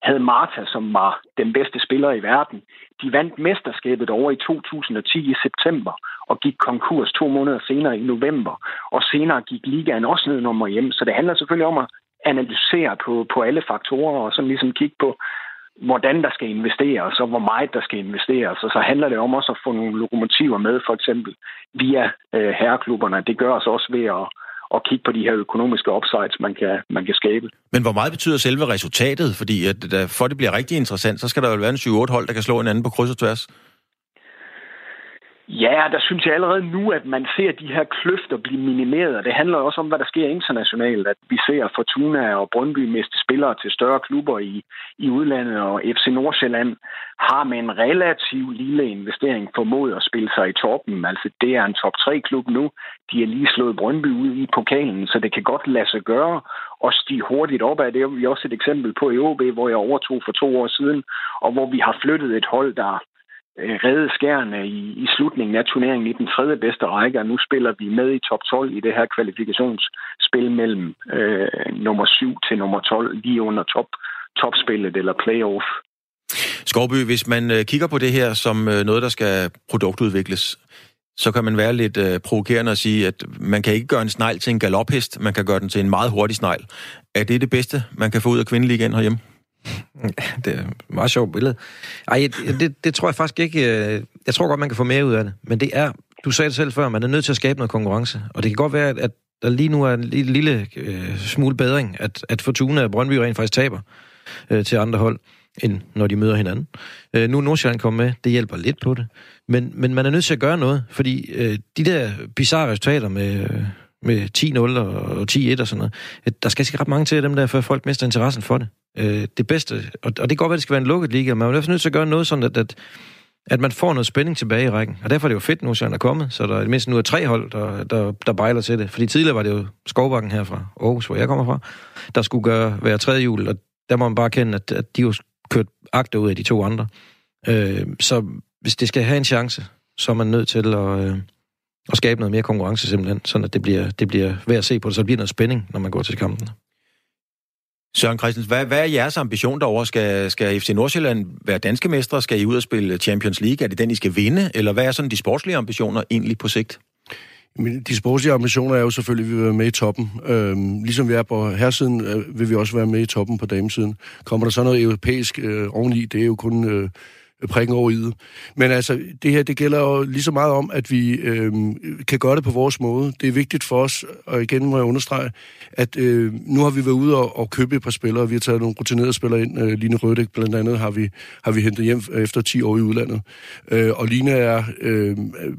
havde Marta, som var den bedste spiller i verden. De vandt mesterskabet over i 2010 i september og gik konkurs to måneder senere i november. Og senere gik ligaen også ned nummer hjem. Så det handler selvfølgelig om at analysere på, på alle faktorer og sådan ligesom kigge på, hvordan der skal investeres, og hvor meget der skal investeres. Og så handler det om også at få nogle lokomotiver med, for eksempel via øh, herreklubberne. Det gør os også ved at, at kigge på de her økonomiske upsides, man kan, man kan skabe. Men hvor meget betyder selve resultatet? Fordi at, for det bliver rigtig interessant, så skal der jo være en 7-8 hold, der kan slå hinanden på kryds og tværs. Ja, der synes jeg allerede nu, at man ser de her kløfter blive minimeret. Det handler også om, hvad der sker internationalt. At vi ser Fortuna og Brøndby miste spillere til større klubber i, i udlandet, og FC Nordsjælland har med en relativ lille investering formået at spille sig i toppen. Altså, det er en top 3-klub nu. De har lige slået Brøndby ud i pokalen, så det kan godt lade sig gøre og stige hurtigt op af. Det har vi også et eksempel på i OB, hvor jeg overtog for to år siden, og hvor vi har flyttet et hold, der Øh, redde skærne i, i slutningen af turneringen i den tredje bedste række, og nu spiller vi med i top 12 i det her kvalifikationsspil mellem øh, nummer 7 til nummer 12, lige under top, topspillet eller playoff. Skovby, hvis man øh, kigger på det her som øh, noget, der skal produktudvikles, så kan man være lidt øh, provokerende og sige, at man kan ikke gøre en snegl til en galophest, man kan gøre den til en meget hurtig snegl. Er det det bedste, man kan få ud af kvindeligaen herhjemme? Det er et meget sjovt billede. Ej, det, det tror jeg faktisk ikke... Øh, jeg tror godt, man kan få mere ud af det. Men det er... Du sagde det selv før, man er nødt til at skabe noget konkurrence. Og det kan godt være, at der lige nu er en lille, lille øh, smule bedring, at, at Fortuna og Brøndby rent faktisk taber øh, til andre hold, end når de møder hinanden. Øh, nu er Nordsjælland kommet med, det hjælper lidt på det. Men, men man er nødt til at gøre noget, fordi øh, de der bizarre resultater med... Øh, med 10-0 og 10-1 og sådan noget. Der skal ikke ret mange til dem der, før folk mister interessen for det øh, det bedste. Og, og det kan godt være, at det skal være en lukket liga, men man er derfor nødt til at gøre noget sådan, at, at, at man får noget spænding tilbage i rækken. Og derfor er det jo fedt nu, at er kommet, så der er mindst nu er tre hold, der, der, der bejler til det. Fordi tidligere var det jo Skovbakken her fra Aarhus, hvor jeg kommer fra, der skulle gøre, være tredje jul, og der må man bare kende, at, at de jo kørt agter ud af de to andre. Øh, så hvis det skal have en chance, så er man nødt til at, øh, at skabe noget mere konkurrence simpelthen, sådan at det bliver, det bliver værd at se på det, så det bliver noget spænding, når man går til kampen. Søren Christens, hvad, hvad er jeres ambition derovre? Skal, skal FC Nordsjælland være danske mestre? Skal I ud og spille Champions League? Er det den, I skal vinde? Eller hvad er sådan de sportslige ambitioner egentlig på sigt? Men de sportslige ambitioner er jo selvfølgelig, at vi vil være med i toppen. Øhm, ligesom vi er på herresiden, øh, vil vi også være med i toppen på damesiden. Kommer der så noget europæisk øh, oveni, det er jo kun øh, prikken over i det. Men altså, det her, det gælder jo lige så meget om, at vi øh, kan gøre det på vores måde. Det er vigtigt for os, og igen må jeg understrege, at øh, nu har vi været ude og, og købe et par spillere. Vi har taget nogle rutinerede spillere ind. Øh, Line Rødæk blandt andet har vi, har vi hentet hjem efter 10 år i udlandet. Øh, og Line er... Øh, øh,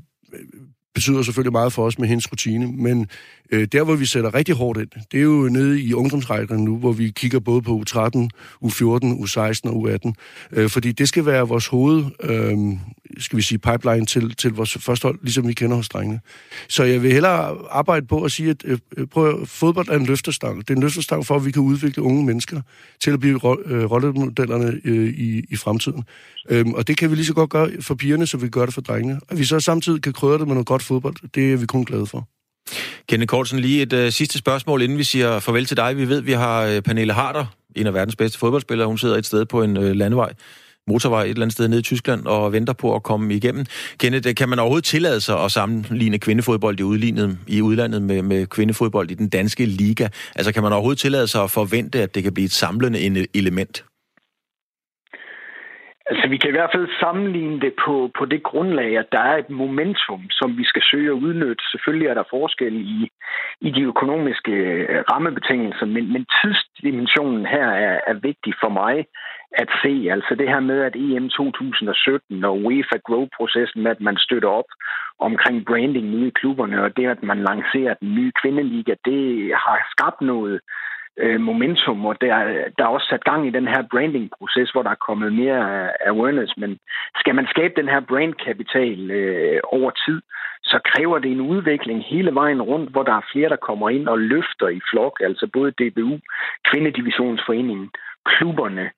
betyder selvfølgelig meget for os med hendes rutine, men øh, der, hvor vi sætter rigtig hårdt ind, det er jo nede i ungdomsrækkerne nu, hvor vi kigger både på U13, U14, U16 og U18, øh, fordi det skal være vores hoved, øh, skal vi sige, pipeline til, til vores første hold, ligesom vi kender hos drengene. Så jeg vil hellere arbejde på at sige, at øh, øh prøv, fodbold er en løftestang. Det er en løftestang for, at vi kan udvikle unge mennesker til at blive øh, rollemodellerne øh, i, i fremtiden. Øhm, og det kan vi lige så godt gøre for pigerne, så vi gør det for drengene. Og vi så samtidig kan krydre det med noget godt fodbold, det er vi kun glade for. Kenneth Kortsen, lige et uh, sidste spørgsmål, inden vi siger farvel til dig. Vi ved, vi har uh, Pernille Harder, en af verdens bedste fodboldspillere. Hun sidder et sted på en uh, landevej, motorvej et eller andet sted nede i Tyskland, og venter på at komme igennem. Kenneth, kan man overhovedet tillade sig at sammenligne kvindefodbold i, udlignet, i udlandet med, med kvindefodbold i den danske liga? Altså, kan man overhovedet tillade sig at forvente, at det kan blive et samlende element? Altså, vi kan i hvert fald sammenligne det på, på det grundlag, at der er et momentum, som vi skal søge at udnytte. Selvfølgelig er der forskel i, i de økonomiske øh, rammebetingelser, men, men tidsdimensionen her er, er vigtig for mig at se. Altså det her med, at EM 2017 og UEFA Grow-processen med, at man støtter op omkring branding i klubberne, og det, at man lancerer den nye kvindeliga, det har skabt noget øh, Øh, momentum, og der, der er også sat gang i den her branding-proces, hvor der er kommet mere awareness. Men skal man skabe den her brandkapital øh, over tid, så kræver det en udvikling hele vejen rundt, hvor der er flere, der kommer ind og løfter i flok, altså både DBU, Kvindedivisionsforeningen, klubberne,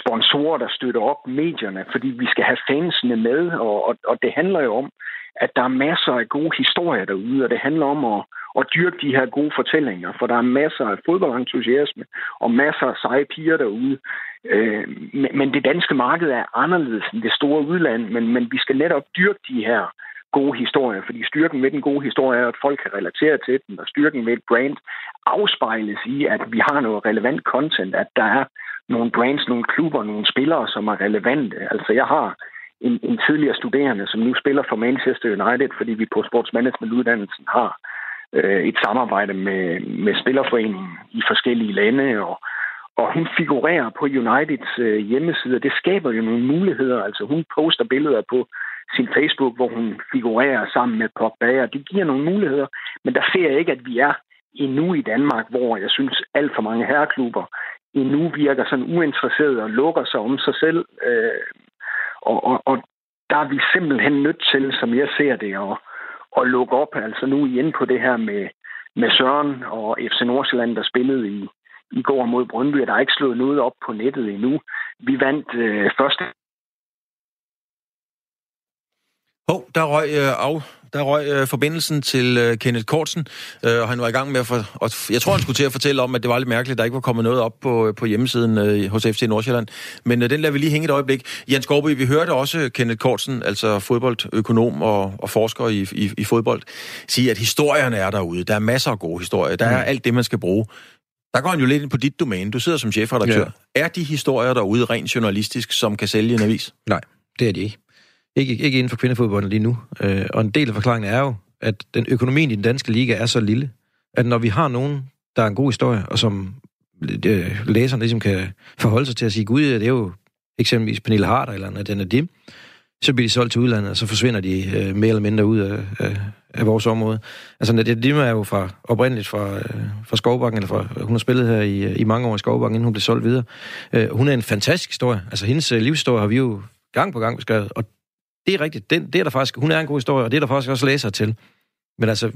sponsorer, der støtter op, medierne, fordi vi skal have fansene med, og, og, og det handler jo om, at der er masser af gode historier derude, og det handler om at, og dyrke de her gode fortællinger, for der er masser af fodboldentusiasme og masser af seje piger derude. Øh, men det danske marked er anderledes end det store udland, men, men vi skal netop dyrke de her gode historier, fordi styrken ved den gode historie er, at folk kan relatere til den, og styrken ved et brand afspejles i, at vi har noget relevant content, at der er nogle brands, nogle klubber, nogle spillere, som er relevante. Altså jeg har en, en tidligere studerende, som nu spiller for Manchester United, fordi vi på sportsmanagementuddannelsen har øh, et samarbejde med, med spillerforeningen i forskellige lande, og, og hun figurerer på Uniteds øh, hjemmeside, og det skaber jo nogle muligheder. Altså hun poster billeder på sin Facebook, hvor hun figurerer sammen med Pogba, og det giver nogle muligheder, men der ser jeg ikke, at vi er endnu i Danmark, hvor jeg synes alt for mange herreklubber endnu virker sådan uinteresseret og lukker sig om sig selv. Øh, og, og, og der er vi simpelthen nødt til, som jeg ser det, at, at lukke op. Altså nu igen på det her med, med Søren og FC Nordsjælland, der spillede i, i går mod Brøndby, der er ikke slået noget op på nettet endnu. Vi vandt øh, første Hov, oh, der røg øh, af, der røg øh, forbindelsen til øh, Kenneth Kortsen, øh, og han var i gang med at... For, og jeg tror, han skulle til at fortælle om, at det var lidt mærkeligt, at der ikke var kommet noget op på, øh, på hjemmesiden øh, hos FC Nordsjælland. Men øh, den lader vi lige hænge et øjeblik. Jens Skorby, vi hørte også Kenneth Kortsen, altså fodboldøkonom og, og forsker i, i, i fodbold, sige, at historierne er derude. Der er masser af gode historier. Der er mm. alt det, man skal bruge. Der går han jo lidt ind på dit domæne. Du sidder som chefredaktør. Ja. Er de historier derude rent journalistisk, som kan sælge en avis? Nej, det er de ikke. Ikke, ikke inden for kvindefodbolden lige nu. Øh, og en del af forklaringen er jo, at den økonomien i den danske liga er så lille, at når vi har nogen, der er en god historie, og som øh, læserne ligesom kan forholde sig til at sige, gud, det er jo eksempelvis Pernille Harder eller den er Dim, så bliver de solgt til udlandet, og så forsvinder de øh, mere eller mindre ud af, af, af vores område. Altså, Nadia Dim er jo fra, oprindeligt fra, øh, fra Skovbakken, eller fra, hun har spillet her i, øh, i mange år i Skovbakken, inden hun blev solgt videre. Øh, hun er en fantastisk historie. Altså, hendes øh, livshistorie har vi jo gang på gang beskrevet, og det er rigtigt. Den, det er der faktisk, hun er en god historie, og det er der faktisk også læser til. Men altså,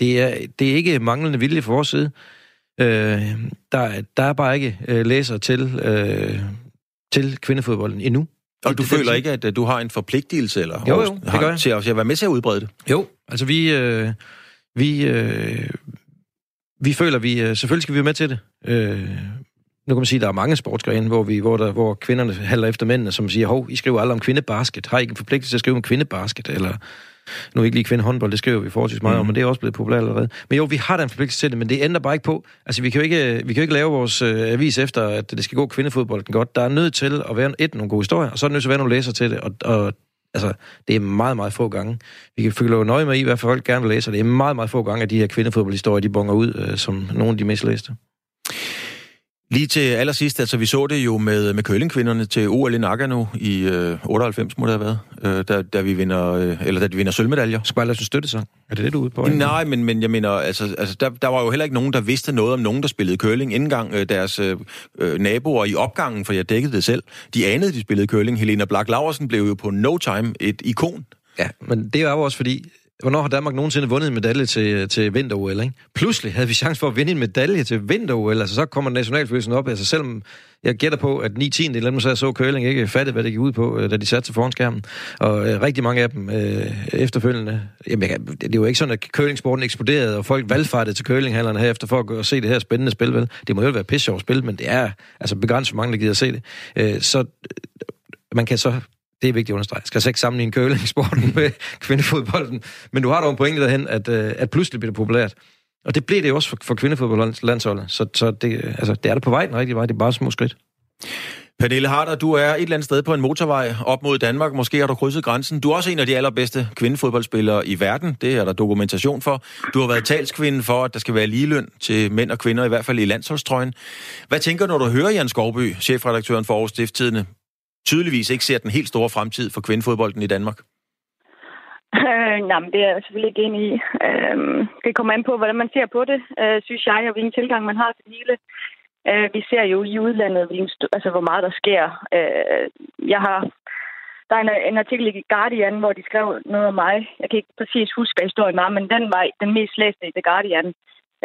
det er, det er ikke manglende vilje fra vores side. Øh, der, der er bare ikke øh, læser til, øh, til kvindefodbolden endnu. Og du det, føler det, ikke, at du har en forpligtelse eller jo, jo, det gør jeg. til at være med til at udbrede det? Jo, altså vi, øh, vi, øh, vi føler, vi øh, selvfølgelig skal vi være med til det. Øh, nu kan man sige, at der er mange sportsgrene, hvor, vi, hvor, der, hvor kvinderne halder efter mændene, som siger, hov, I skriver alle om kvindebasket. Har I ikke en forpligtelse til at skrive om kvindebasket? Eller nu ikke lige kvindehåndbold, det skriver vi forholdsvis meget mm. om, men det er også blevet populært allerede. Men jo, vi har den forpligtelse til det, men det ændrer bare ikke på. Altså, vi kan jo ikke, vi kan jo ikke lave vores øh, avis efter, at det skal gå kvindefodbolden godt. Der er nødt til at være et, nogle gode historier, og så er der nødt til at være nogle læser til det, og, og Altså, det er meget, meget få gange. Vi kan følge nøje med i, hvad folk gerne vil læse, og det er meget, meget få gange, at de her kvindefodboldhistorier, de bonger ud øh, som nogle af de mest læste. Lige til allersidst, altså vi så det jo med, med kølingkvinderne til OL i Nagano i øh, 98, må det have været, øh, da, da, vi vinder, øh, eller da de vinder sølvmedaljer. Skal bare lade støtte sig? Er det det, du er ude på? Nej, men, men jeg mener, altså, altså der, der var jo heller ikke nogen, der vidste noget om nogen, der spillede køling. Inden gang øh, deres øh, øh, naboer i opgangen, for jeg dækkede det selv, de anede, de spillede køling. Helena Black Laversen blev jo på no time et ikon. Ja, men det er jo også fordi, Hvornår har Danmark nogensinde vundet en medalje til, øh, til vinter-OL, ikke? Pludselig havde vi chance for at vinde en medalje til vinter-OL, altså så kommer nationalfølelsen op, altså selvom jeg gætter på, at 9 10 eller andet, så så Køling ikke fattede, hvad det gik ud på, øh, da de satte sig foran skærmen. Og øh, rigtig mange af dem øh, efterfølgende, jamen jeg, det er jo ikke sådan, at Kølingsporten eksploderede, og folk valgfartede til Kølinghandlerne herefter for at se det her spændende spil, vel? Det må jo være pisse sjovt spil, men det er altså begrænset hvor mange, der gider at se det. Øh, så øh, man kan så det er vigtigt at understrege. Jeg skal altså ikke sammenligne curlingsporten med kvindefodbolden, men du har dog en pointe derhen, at, øh, at pludselig bliver det populært. Og det blev det jo også for, for kvindefodboldlandsholdet, så, så det, øh, altså, det er der på vej den rigtige vej, det er bare små skridt. Pernille Harder, du er et eller andet sted på en motorvej op mod Danmark. Måske har du krydset grænsen. Du er også en af de allerbedste kvindefodboldspillere i verden. Det er der dokumentation for. Du har været talskvinde for, at der skal være ligeløn til mænd og kvinder, i hvert fald i landsholdstrøjen. Hvad tænker du, når du hører Jan Skovby, chefredaktøren for Aarhus Stifttidene, tydeligvis ikke ser den helt store fremtid for kvindefodbolden i Danmark? Øh, nej, men det er jeg selvfølgelig ikke enig i. Øh, det kommer an på, hvordan man ser på det, øh, synes jeg, og hvilken tilgang man har til det hele. Øh, vi ser jo i udlandet, altså, hvor meget der sker. Øh, jeg har der er en, en artikel i Guardian, hvor de skrev noget om mig. Jeg kan ikke præcis huske, hvad historien var, men den var den mest læste i The Guardian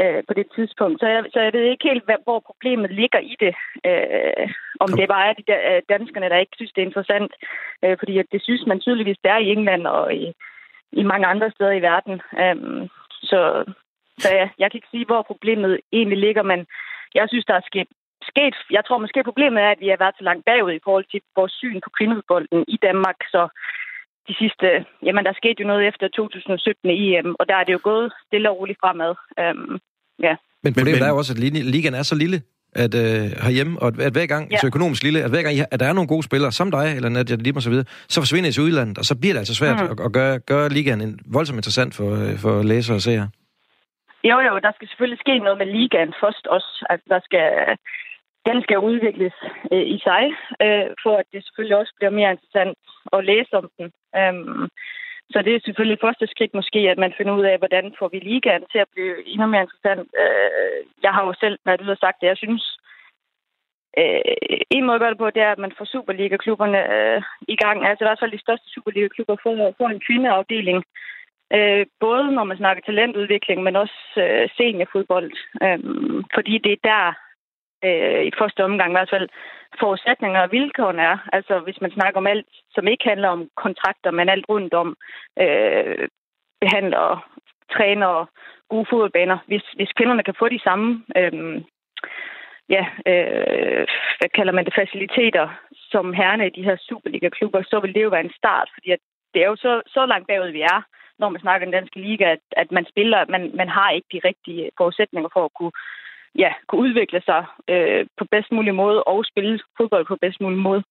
øh, på det tidspunkt. Så jeg, så jeg ved ikke helt, hvor problemet ligger i det. Øh, om det bare er de der, øh, danskerne, der ikke synes, det er interessant. Øh, fordi det synes man tydeligvis, der er i England og i, i mange andre steder i verden. Øh, så så ja, jeg kan ikke sige, hvor problemet egentlig ligger, men jeg synes, der er sket, sket... Jeg tror måske, problemet er, at vi har været så langt bagud i forhold til vores syn på kvindefodbolden i Danmark, så de sidste... Jamen, der skete jo noget efter 2017 i EM, og der er det jo gået stille og roligt fremad. Um, ja. Men problemet men, er jo også, at ligaen er så lille, at øh, herhjemme, og at, at hver gang, ja. så økonomisk lille, at hver gang, at der er nogle gode spillere, som dig, eller Nadia Lim og så videre, så forsvinder det til udlandet, og så bliver det altså svært mm. at, at gøre, gøre ligaen en voldsomt interessant for, øh, for læsere og seere. Jo, jo, der skal selvfølgelig ske noget med ligaen først også. Altså, der skal, den skal udvikles øh, i sig, øh, for at det selvfølgelig også bliver mere interessant at læse om den. Øhm, så det er selvfølgelig første skridt måske, at man finder ud af, hvordan får vi ligaen til at blive endnu mere interessant. Øh, jeg har jo selv været ude og sagt det. Jeg synes, Øh, en måde at gøre det på, det er, at man får Superliga-klubberne øh, i gang. Altså i hvert fald de største Superliga-klubber får, får en kvindeafdeling, Øh, både når man snakker talentudvikling, men også øh, seniorfodbold. Øh, fordi det er der, øh, i første omgang i hvert fald, forudsætninger og vilkårene er. Altså hvis man snakker om alt, som ikke handler om kontrakter, men alt rundt om øh, behandlere, trænere, gode fodboldbaner. Hvis, hvis kvinderne kan få de samme øh, ja, øh, hvad kalder man det, faciliteter som herrene i de her Superliga-klubber, så vil det jo være en start, fordi at det er jo så, så langt bagud, vi er når man snakker den danske liga, at, at man spiller, man, man har ikke de rigtige forudsætninger for at kunne, ja, kunne udvikle sig øh, på bedst mulig måde og spille fodbold på bedst mulig måde.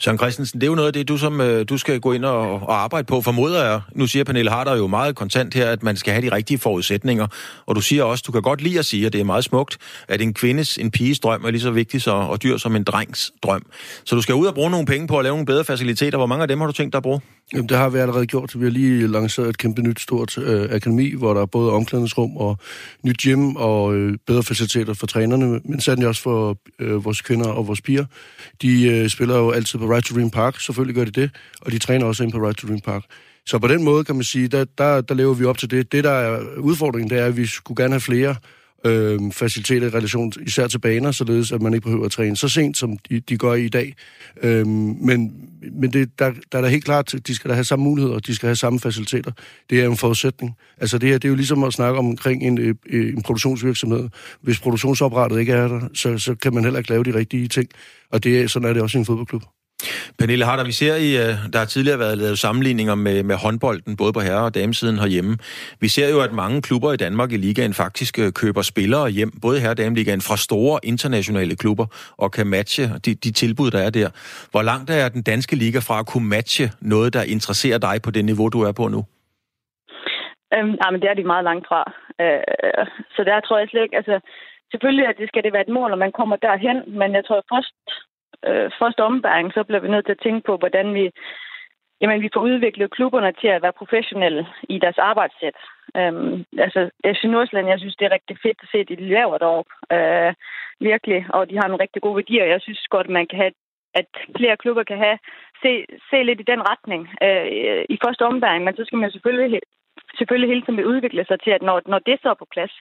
Søren Christensen, det er jo noget af det, du, som, øh, du skal gå ind og, og arbejde på. Formoder jeg, nu siger Pernille Harder jo meget kontant her, at man skal have de rigtige forudsætninger. Og du siger også, du kan godt lide at sige, at det er meget smukt, at en kvindes, en piges drøm er lige så vigtig så, og dyr som en drengs drøm. Så du skal ud og bruge nogle penge på at lave nogle bedre faciliteter. Hvor mange af dem har du tænkt dig at bruge? Jamen, det har vi allerede gjort. Vi har lige lanceret et kæmpe nyt stort øh, akademi, hvor der er både omklædningsrum og nyt gym og øh, bedre faciliteter for trænerne, men sandelig også for øh, vores kvinder og vores piger. De øh, spiller jo altid på Right to Dream Park, selvfølgelig gør de det, og de træner også ind på Right to Dream Park. Så på den måde kan man sige, der, der, der lever vi op til det. Det, der er udfordringen, det er, at vi skulle gerne have flere øh, faciliteter i relation især til baner, således at man ikke behøver at træne så sent, som de, de gør i dag. Øh, men men det, der, der er da helt klart, at de skal da have samme muligheder, de skal have samme faciliteter. Det er en forudsætning. Altså det her, det er jo ligesom at snakke omkring en, øh, en produktionsvirksomhed. Hvis produktionsopratet ikke er der, så, så kan man heller ikke lave de rigtige ting. Og det, sådan er det også i en fodboldklub. Pernille Harder, vi ser i, øh, der har tidligere været lavet sammenligninger med, med håndbolden, både på herre- og damesiden herhjemme. Vi ser jo, at mange klubber i Danmark i ligaen faktisk øh, køber spillere hjem, både herre- og dameligaen, fra store internationale klubber, og kan matche de, de tilbud, der er der. Hvor langt er den danske liga fra at kunne matche noget, der interesserer dig på det niveau, du er på nu? Øhm, ja, men det er de meget langt fra. Øh, så der tror jeg slet ikke, altså selvfølgelig at det skal det være et mål, og man kommer derhen, men jeg tror først, øh, første ombæring, så bliver vi nødt til at tænke på, hvordan vi, jamen, vi får udviklet klubberne til at være professionelle i deres arbejdssæt. Øhm, altså, FC Nordsjælland, jeg synes, det er rigtig fedt at se, at de laver deroppe. Øh, virkelig, og de har nogle rigtig gode værdier. Jeg synes godt, man kan have at flere klubber kan have se, se lidt i den retning øh, i første ombæring, men så skal man selvfølgelig, selvfølgelig hele tiden udvikle sig til, at når, når det så er på plads,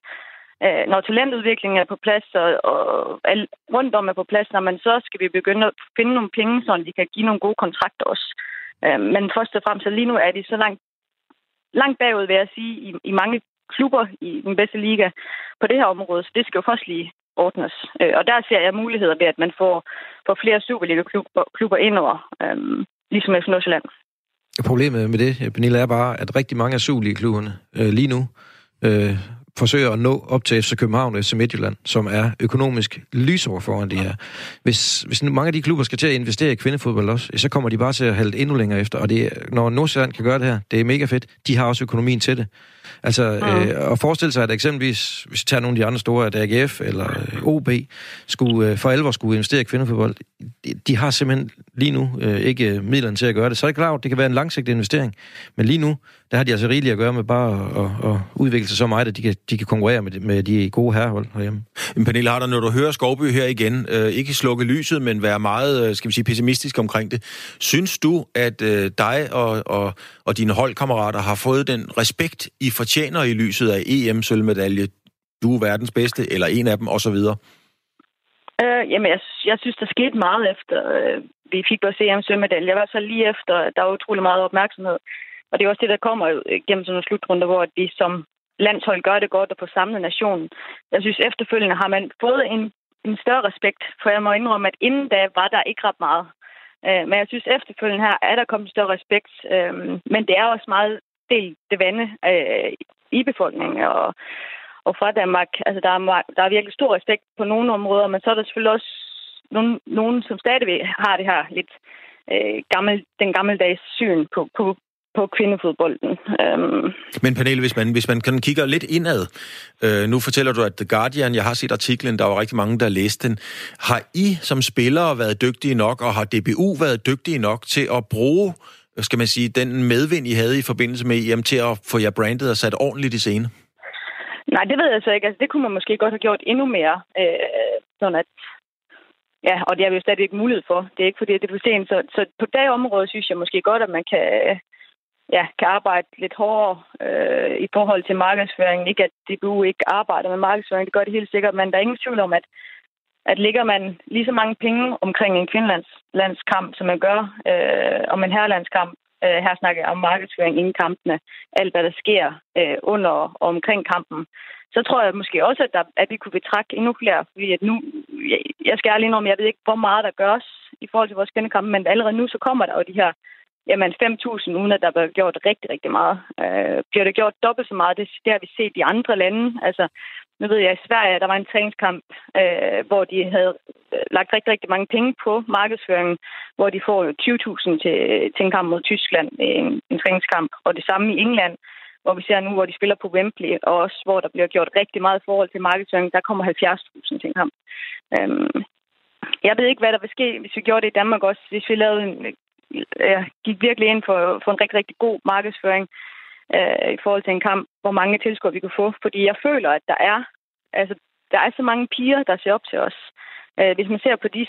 øh, når talentudviklingen er på plads, og, og alt rundt om er på plads, når man så skal vi begynde at finde nogle penge, så de kan give nogle gode kontrakter også. Øh, men først og fremmest, så lige nu er de så langt, langt bagud, vil jeg sige, i, i mange klubber i den bedste liga på det her område, så det skal jo først lige ordnes. Øh, og der ser jeg muligheder ved, at man får, får flere Superliga-klubber klubber indover, øh, ligesom FC Nordsjælland. Problemet med det, Pernille, er bare, at rigtig mange af Superliga-klubberne øh, lige nu øh, forsøger at nå op til FC København og FC Midtjylland, som er økonomisk lysår foran de her. Hvis, hvis mange af de klubber skal til at investere i kvindefodbold også, så kommer de bare til at halde endnu længere efter. Og det, når Nordsjælland kan gøre det her, det er mega fedt. De har også økonomien til det. Altså, ja. øh, at forestille sig, at eksempelvis, hvis vi tager nogle af de andre store, at AGF eller øh, OB, skulle, øh, for alvor skulle investere i kvindefodbold, de, de har simpelthen lige nu øh, ikke midlerne til at gøre det. Så er det klart, det kan være en langsigtet investering, men lige nu, der har de altså rigeligt at gøre med bare at, at, at udvikle sig så meget, at de kan, de kan konkurrere med, med de gode herrehold herhjemme. Men Pernille Harder, når du hører Skovby her igen, øh, ikke slukke lyset, men være meget, øh, skal vi sige, pessimistisk omkring det, synes du, at øh, dig og, og, og dine holdkammerater har fået den respekt, I fortjener i lyset af EM-sølvmedalje, du er verdens bedste, eller en af dem, osv.? Øh, jamen, jeg, jeg synes, der skete meget efter, øh, vi fik vores EM-sølvmedalje. Jeg var så lige efter, der var utrolig meget opmærksomhed. Og det er også det, der kommer øh, gennem sådan nogle slutrunder, hvor vi som landshold gør det godt og får samlet nationen. Jeg synes, efterfølgende har man fået en, en større respekt, for jeg må indrømme, at inden da var der ikke ret meget. Øh, men jeg synes, efterfølgende her er der kommet større respekt. Øh, men det er også meget del det vande øh, i befolkningen. Og, og fra Danmark, altså der er, der er virkelig stor respekt på nogle områder, men så er der selvfølgelig også nogen, nogen som stadigvæk har det her lidt øh, gammel, den gammeldags syn på, på, på kvindefodbolden. Øhm. Men Pernille, hvis man, hvis man kan kigge lidt indad, øh, nu fortæller du, at The Guardian, jeg har set artiklen, der var rigtig mange, der læste den. Har I som spillere været dygtige nok, og har DBU været dygtige nok til at bruge skal man sige, den medvind, I havde i forbindelse med EM til at få jer brandet og sat ordentligt i scene? Nej, det ved jeg så ikke. Altså, det kunne man måske godt have gjort endnu mere. Øh, sådan at, ja, og det har vi jo stadig ikke mulighed for. Det er ikke fordi, det er for sent. Så, så på det område synes jeg måske godt, at man kan, ja, kan arbejde lidt hårdere øh, i forhold til markedsføringen. Ikke at DBU ikke arbejder med markedsføring, det gør det helt sikkert, men der er ingen tvivl om, at, at ligger man lige så mange penge omkring en kvindelandskamp, som man gør øh, om en herrelandskamp, øh, her snakker jeg om markedsføring inden kampene, alt hvad der sker øh, under og omkring kampen, så tror jeg måske også, at, der, at vi kunne betrække endnu flere, fordi at nu, jeg, jeg skal ærlig om, jeg ved ikke, hvor meget der gørs i forhold til vores kvindekamp, men allerede nu så kommer der jo de her jamen 5.000, uden at der bliver gjort rigtig, rigtig meget. Øh, bliver det gjort dobbelt så meget, det, det har vi set i andre lande. Altså, nu ved jeg, i Sverige, der var en træningskamp, øh, hvor de havde øh, lagt rigtig, rigtig mange penge på markedsføringen, hvor de får 20.000 til, til en kamp mod Tyskland, en, en træningskamp. Og det samme i England, hvor vi ser nu, hvor de spiller på Wembley, og også hvor der bliver gjort rigtig meget i forhold til markedsføring. Der kommer 70.000 til en kamp. Øhm, jeg ved ikke, hvad der vil ske, hvis vi gjorde det i Danmark også. Hvis vi lavede en, jeg gik virkelig ind for, for en rigtig, rigtig god markedsføring øh, i forhold til en kamp, hvor mange tilskuere vi kunne få. Fordi jeg føler, at der er, altså, der er så mange piger, der ser op til os. Øh, hvis man ser på de,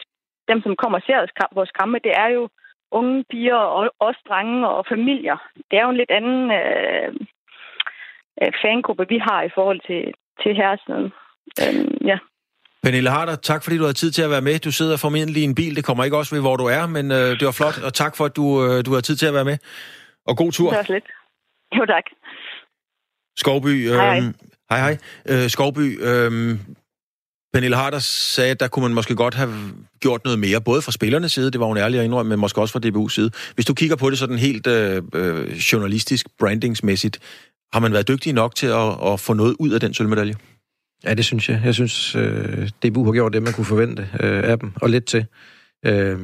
dem, som kommer og ser vores kampe, det er jo unge piger og også drenge og familier. Det er jo en lidt anden øh, øh fangruppe, vi har i forhold til, til herresiden. Øh, ja. Pernille Harder, tak fordi du har tid til at være med. Du sidder formentlig i en bil. Det kommer ikke også ved, hvor du er, men øh, det var flot. Og tak for, at du, øh, du har tid til at være med. Og god tur. Det var slet. Jo, tak. Skovby. Øh, hej, hej. Hej, hej. Øh, Skovby, øh, Pernille Harder sagde, at der kunne man måske godt have gjort noget mere, både fra spillernes side, det var hun ærlig at indrømme, men måske også fra DBU's side. Hvis du kigger på det sådan helt øh, øh, journalistisk, brandingsmæssigt, har man været dygtig nok til at, at få noget ud af den sølvmedalje? Ja, det synes jeg. Jeg synes, øh, DBU har gjort det, man kunne forvente øh, af dem, og lidt til. Øh,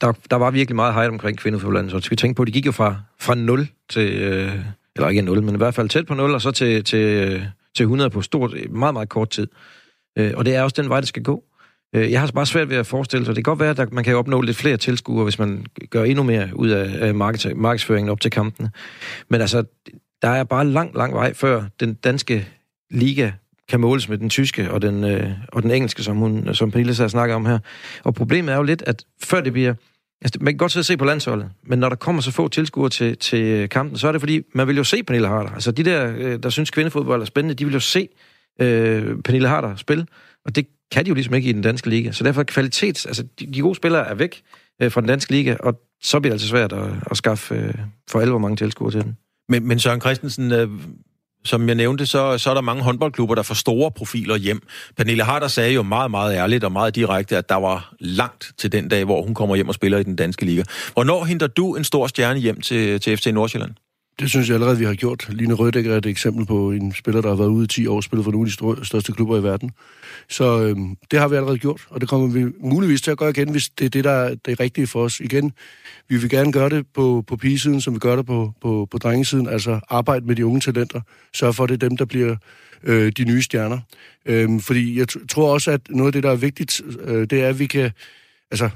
der, der var virkelig meget hype omkring kvindefodbolden, så vi tænke på, at de gik jo fra, fra 0 til, øh, eller ikke 0, men i hvert fald tæt på 0, og så til, til, øh, til 100 på stort, meget, meget kort tid. Øh, og det er også den vej, det skal gå. Øh, jeg har bare svært ved at forestille sig, det kan godt være, at man kan opnå lidt flere tilskuere, hvis man gør endnu mere ud af markedsføringen op til kampene. Men altså, der er bare lang, lang vej før den danske liga kan måles med den tyske og den, øh, og den engelske, som, hun, som Pernille så snakker om her. Og problemet er jo lidt, at før det bliver... Altså, man kan godt sidde og se på landsholdet, men når der kommer så få tilskuere til, til øh, kampen, så er det fordi, man vil jo se Pernille Harder. Altså de der, øh, der synes kvindefodbold er spændende, de vil jo se øh, Pernille Harder spille, og det kan de jo ligesom ikke i den danske liga. Så derfor er kvalitets... Altså, de, de gode spillere er væk øh, fra den danske liga, og så bliver det altså svært at, at skaffe øh, for alvor mange tilskuere til den. Men, men Søren Christensen, øh, som jeg nævnte, så, så er der mange håndboldklubber, der får store profiler hjem. Pernille Harder sagde jo meget, meget ærligt og meget direkte, at der var langt til den dag, hvor hun kommer hjem og spiller i den danske liga. Hvornår henter du en stor stjerne hjem til, til FC Nordsjælland? Det synes jeg allerede, vi har gjort. Line Rødækker er et eksempel på en spiller, der har været ude i 10 år og spillet for nogle af de største klubber i verden. Så øh, det har vi allerede gjort, og det kommer vi muligvis til at gøre igen, hvis det er det, der er det rigtige for os. Igen, vi vil gerne gøre det på, på pigesiden, som vi gør det på, på, på drengesiden, altså arbejde med de unge talenter, sørge for, at det er dem, der bliver øh, de nye stjerner. Øh, fordi jeg tror også, at noget af det, der er vigtigt, øh, det er, at vi kan... Altså,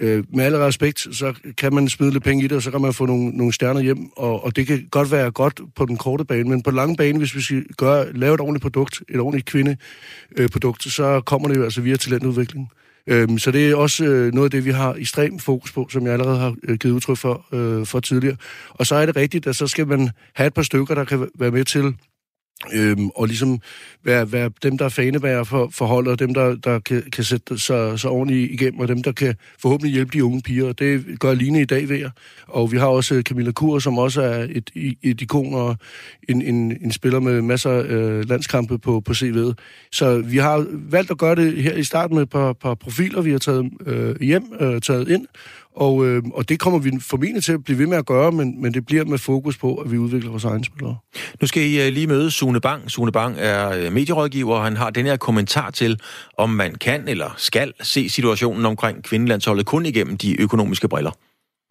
øh, med al respekt, så kan man smide lidt penge i det, og så kan man få nogle, nogle stjerner hjem, og, og det kan godt være godt på den korte bane, men på den lange bane, hvis vi skal gøre, lave et ordentligt produkt, et ordentligt kvindeprodukt, øh, så kommer det jo altså via talentudvikling. Øhm, så det er også øh, noget af det, vi har ekstrem fokus på, som jeg allerede har øh, givet udtryk for, øh, for tidligere. Og så er det rigtigt, at så skal man have et par stykker, der kan være med til Øhm, og ligesom være, være dem, der er fanebærer for, for holdet, og dem, der, der kan, kan sætte sig så ordentligt igennem, og dem, der kan forhåbentlig hjælpe de unge piger. Og det gør Line i dag ved Og vi har også øh, Camilla Kur, som også er et, et ikon og en, en, en spiller med masser af øh, landskampe på, på CV'et. Så vi har valgt at gøre det her i starten med et par, par profiler, vi har taget øh, hjem, øh, taget ind, og, øh, og det kommer vi formentlig til at blive ved med at gøre, men, men det bliver med fokus på, at vi udvikler vores egne spillere. Nu skal I uh, lige møde Sune Bang. Sune Bang er uh, medierådgiver, og han har den her kommentar til, om man kan eller skal se situationen omkring kvindelandsholdet kun igennem de økonomiske briller.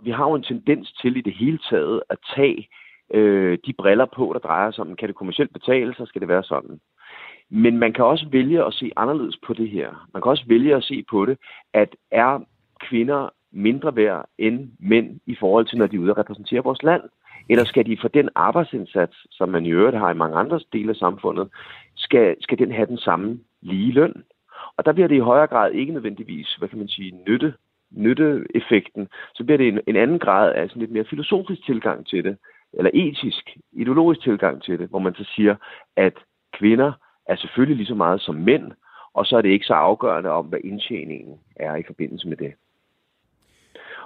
Vi har jo en tendens til i det hele taget at tage øh, de briller på, der drejer sig om, kan det kommercielt betale, så skal det være sådan. Men man kan også vælge at se anderledes på det her. Man kan også vælge at se på det, at er kvinder mindre værd end mænd i forhold til, når de er ude og repræsentere vores land? Eller skal de for den arbejdsindsats, som man i øvrigt har i mange andre dele af samfundet, skal, skal den have den samme lige løn? Og der bliver det i højere grad ikke nødvendigvis, hvad kan man sige, nytte, nytteeffekten. Så bliver det en, en anden grad af sådan lidt mere filosofisk tilgang til det, eller etisk, ideologisk tilgang til det, hvor man så siger, at kvinder er selvfølgelig lige så meget som mænd, og så er det ikke så afgørende om, hvad indtjeningen er i forbindelse med det.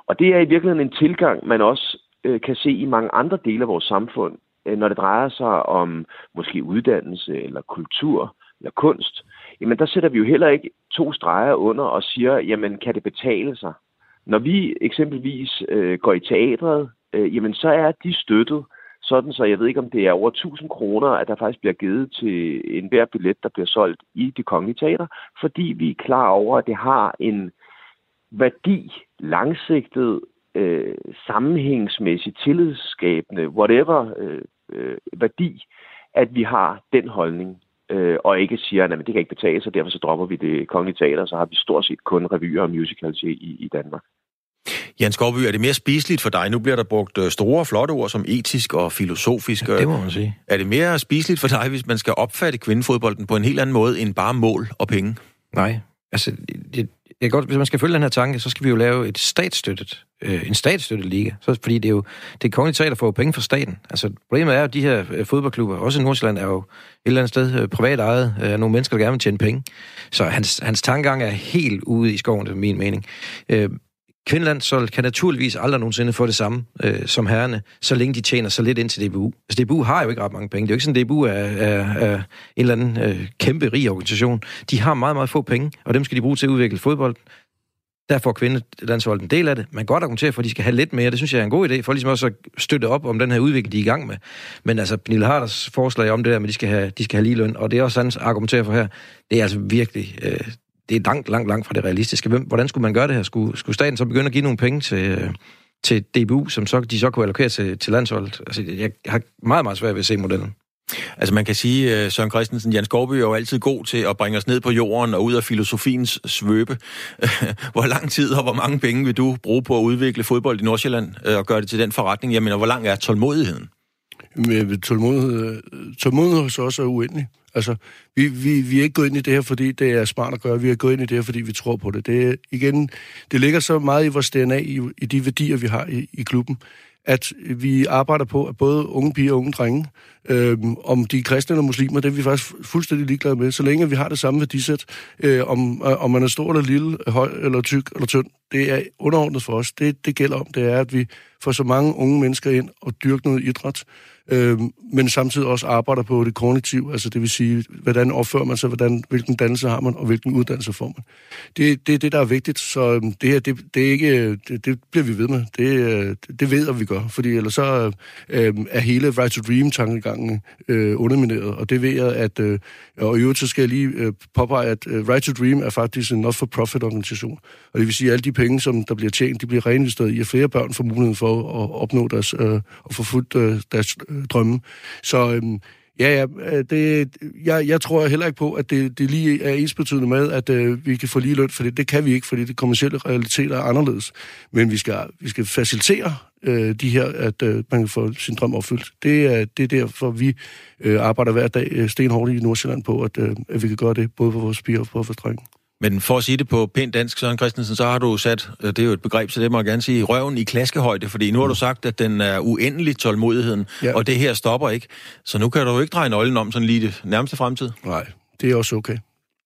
Og det er i virkeligheden en tilgang, man også øh, kan se i mange andre dele af vores samfund, øh, når det drejer sig om måske uddannelse eller kultur eller kunst. Jamen der sætter vi jo heller ikke to streger under og siger, jamen kan det betale sig? Når vi eksempelvis øh, går i teatret, øh, jamen så er de støttet, sådan så jeg ved ikke, om det er over 1000 kroner, at der faktisk bliver givet til enhver billet, der bliver solgt i det kongelige teater, fordi vi er klar over, at det har en værdi, langsigtet, øh, sammenhængsmæssigt, tillidsskabende, whatever øh, øh, værdi, at vi har den holdning, øh, og ikke siger, at det kan ikke betale sig, derfor så dropper vi det kongelige teater, så har vi stort set kun revyer og musicals i, i Danmark. Jan Skovby, er det mere spiseligt for dig? Nu bliver der brugt øh, store, flotte ord som etisk og filosofisk. Ja, det må man sige. Er det mere spiseligt for dig, hvis man skal opfatte kvindefodbolden på en helt anden måde end bare mål og penge? Nej, altså det, jeg godt, hvis man skal følge den her tanke, så skal vi jo lave et statsstøttet, øh, en statsstøttet liga. Så, fordi det er jo det kongelige teater får penge fra staten. Altså, problemet er jo, at de her øh, fodboldklubber, også i Nordsjælland, er jo et eller andet sted øh, privat ejet øh, af øh, nogle mennesker, der gerne vil tjene penge. Så hans, hans tankegang er helt ude i skoven, det er min mening. Øh, så kan naturligvis aldrig nogensinde få det samme øh, som herrene, så længe de tjener så lidt ind til DBU. Altså DBU har jo ikke ret mange penge. Det er jo ikke sådan, at DBU er, er, er en eller anden øh, kæmpe rig organisation. De har meget, meget få penge, og dem skal de bruge til at udvikle fodbold. Der får kvindelandsholdet en del af det. Man kan godt argumentere for, at de skal have lidt mere. Det synes jeg er en god idé, for ligesom også at støtte op om den her udvikling, de er i gang med. Men altså, Pernille Harders forslag om det der med, at de skal have, de skal have lige løn, og det er også hans argumentere for her, det er altså virkelig, øh, det er langt, langt, langt fra det realistiske. Hvem, hvordan skulle man gøre det her? Skulle, skulle staten så begynde at give nogle penge til, til DBU, som så, de så kunne allokere til, til landsholdet? Altså, jeg har meget, meget svært ved at se modellen. Altså man kan sige, uh, Søren Christensen, Jens Skovby er jo altid god til at bringe os ned på jorden og ud af filosofiens svøbe. hvor lang tid og hvor mange penge vil du bruge på at udvikle fodbold i Nordsjælland uh, og gøre det til den forretning? Jeg mener, hvor lang er tålmodigheden? Med tålmodighed, tålmodighed hos os er uendelig. Altså, vi, vi, vi er ikke gået ind i det her, fordi det er smart at gøre. Vi er gået ind i det her, fordi vi tror på det. Det, igen, det ligger så meget i vores DNA, i, i de værdier, vi har i, i klubben, at vi arbejder på, at både unge piger og unge drenge, øh, om de er kristne eller muslimer, det er vi faktisk fuldstændig ligeglade med. Så længe vi har det samme værdisæt, øh, om, øh, om man er stor eller lille, høj eller tyk eller tynd, det er underordnet for os. Det, det gælder om, det er, at vi får så mange unge mennesker ind og dyrker noget idræt, øh, men samtidig også arbejder på det kognitive, altså det vil sige, hvordan opfører man sig, hvordan, hvilken dannelse har man, og hvilken uddannelse får man. Det, det er det, der er vigtigt, så øhm, det her, det, det, er ikke, øh, det, det bliver vi ved med. Det, øh, det ved at vi gør, fordi ellers så øh, øh er hele Right to Dream-tankegangen øh, undermineret, og det ved jeg, at, øh, og i øvrigt så skal jeg lige øh, påpege, at øh, Right to Dream er faktisk en not-for-profit-organisation, og det vil sige, at alle de penge, som der bliver tjent, de bliver reinvesteret i, at flere børn får muligheden for at opnå deres, øh, og få fuldt øh, deres øh, drømme. Så øh, ja, ja øh, det, jeg, jeg tror heller ikke på, at det, det lige er ensbetydende med, at øh, vi kan få lige løn for det. Det kan vi ikke, fordi det kommercielle realiteter er anderledes. Men vi skal, vi skal facilitere øh, de her, at øh, man kan få sin drøm opfyldt. Det er, det er derfor, vi øh, arbejder hver dag øh, stenhårdt i Nordsjælland på, at, øh, at vi kan gøre det, både for vores piger og for vores drenge. Men for at sige det på pænt dansk, Søren Christensen, så har du sat, øh, det er jo et begreb, så det må jeg gerne sige, røven i klaskehøjde, fordi nu har du sagt, at den er uendelig tålmodigheden, ja. og det her stopper ikke. Så nu kan du jo ikke dreje nøglen om sådan lige det nærmeste fremtid. Nej, det er også okay.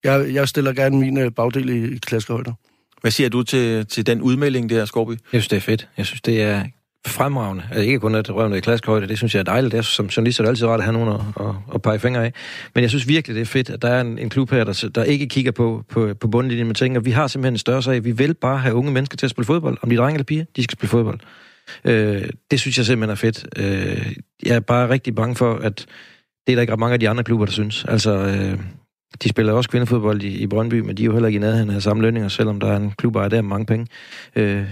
Jeg, jeg stiller gerne min øh, bagdel i, i klaskehøjde. Hvad siger du til, til den udmelding der, Skorby? Jeg synes, det er fedt. Jeg synes, det er fremragende. Altså, ikke kun at røvne i klaskehøjde, det synes jeg er dejligt. Det er, som journalist er det altid rart at have nogen at, at, at pege fingre af. Men jeg synes virkelig, det er fedt, at der er en, en klub her, der, der ikke kigger på, på, på bundlinjen, men tænker, vi har simpelthen en større sag. Vi vil bare have unge mennesker til at spille fodbold. Om de er drenge eller piger, de skal spille fodbold. Øh, det synes jeg simpelthen er fedt. Øh, jeg er bare rigtig bange for, at det er der ikke ret mange af de andre klubber, der synes. Altså, øh, de spiller også kvindefodbold i, i Brøndby, men de er jo heller ikke i nærheden af samme lønninger, selvom der er en klub, der er mange penge. Øh,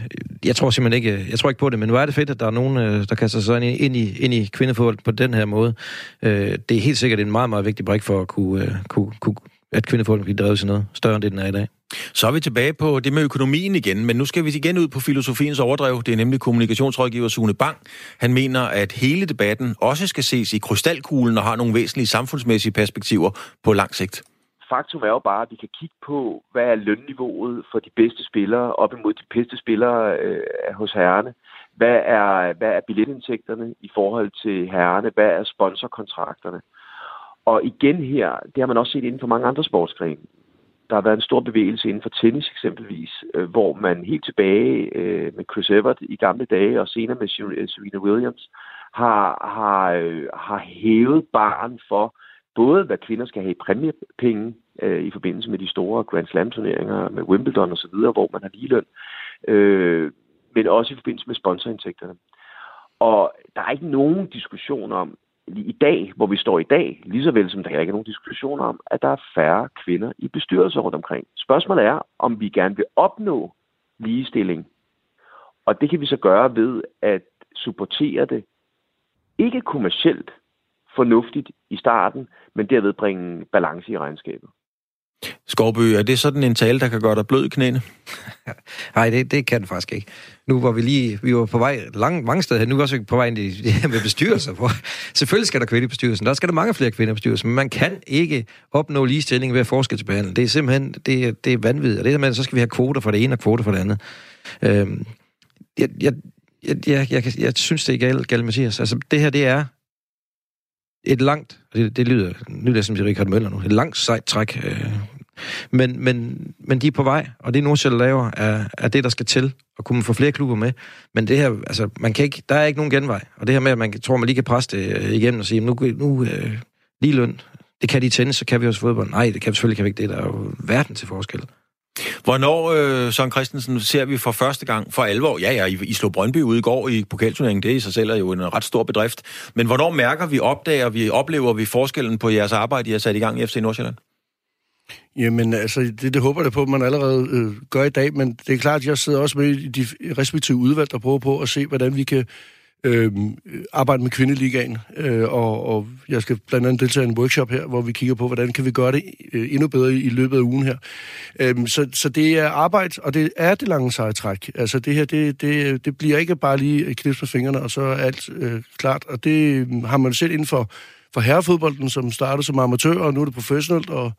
jeg tror simpelthen ikke, jeg tror ikke på det, men nu er det fedt, at der er nogen, øh, der kaster sig ind i, ind i, ind i kvindefodbold på den her måde. Øh, det er helt sikkert en meget, meget vigtig brik for at kunne, øh, kunne, kunne at kvindefodbold bliver drevet til noget større end det, den er i dag. Så er vi tilbage på det med økonomien igen, men nu skal vi igen ud på filosofiens overdrev. Det er nemlig kommunikationsrådgiver Sune Bang. Han mener, at hele debatten også skal ses i krystalkuglen og har nogle væsentlige samfundsmæssige perspektiver på lang sigt faktum er jo bare, at vi kan kigge på, hvad er lønniveauet for de bedste spillere op imod de bedste spillere øh, hos herrerne. Hvad er, hvad er billetindtægterne i forhold til herrerne? Hvad er sponsorkontrakterne? Og igen her, det har man også set inden for mange andre sportsgrene. Der har været en stor bevægelse inden for tennis eksempelvis, øh, hvor man helt tilbage øh, med Chris Evert i gamle dage, og senere med Serena Williams, har, har, øh, har hævet barn for, både hvad kvinder skal have i præmiepenge øh, i forbindelse med de store Grand Slam-turneringer med Wimbledon osv., hvor man har ligeløn, øh, men også i forbindelse med sponsorindtægterne. Og der er ikke nogen diskussion om, i dag, hvor vi står i dag, lige så vel som der ikke er nogen diskussion om, at der er færre kvinder i bestyrelser rundt omkring. Spørgsmålet er, om vi gerne vil opnå ligestilling. Og det kan vi så gøre ved at supportere det ikke kommercielt fornuftigt i starten, men derved bringe balance i regnskabet. Skovby, er det sådan en tale, der kan gøre dig blød i knæene? Nej, det, det kan den faktisk ikke. Nu var vi lige, vi var på vej lang, mange steder nu er vi også på vej ind i det her med bestyrelser. Hvor, selvfølgelig skal der kvinde i bestyrelsen, der skal der mange flere kvinder i bestyrelsen, men man kan ikke opnå ligestilling ved at forskelsbehandle. Det er simpelthen, det, det er vanvittigt. Og det er med, så skal vi have kvoter for det ene og kvoter for det andet. Øhm, jeg, jeg, jeg, jeg, jeg, jeg synes, det er galt, galt Mathias. Altså, det her, det er et langt, det, det lyder, nu lyder som Richard Møller nu, et langt sejt træk. Øh, men, men, men de er på vej, og det Nordsjælland laver, er, er det, der skal til, at kunne få flere klubber med. Men det her, altså, man kan ikke, der er ikke nogen genvej. Og det her med, at man tror, man lige kan presse det øh, igennem og sige, nu, nu øh, lige løn, det kan de tænde, så kan vi også fodbold. Nej, det kan vi selvfølgelig kan vi ikke det. Der er jo verden til forskel. Hvornår, øh, Søren Christensen, ser vi for første gang for alvor? Ja, ja, I, I slog Brøndby ud i går i pokalturneringen. Det i sig selv er jo en ret stor bedrift. Men hvornår mærker vi, opdager vi, oplever vi forskellen på jeres arbejde, I har sat i gang i FC Nordsjælland? Jamen, altså, det, det håber jeg på, at man allerede øh, gør i dag, men det er klart, at jeg sidder også med i de respektive udvalg, der prøver på at se, hvordan vi kan øh, arbejde med kvindeligaen, øh, og, og jeg skal blandt andet deltage i en workshop her, hvor vi kigger på, hvordan kan vi gøre det øh, endnu bedre i, i løbet af ugen her. Øh, så, så det er arbejde, og det er det lange seje træk. Altså det her, det, det, det bliver ikke bare lige knips med fingrene, og så er alt øh, klart, og det øhm, har man selv inden for for herrefodbolden, som startede som amatør, og nu er det professionelt, og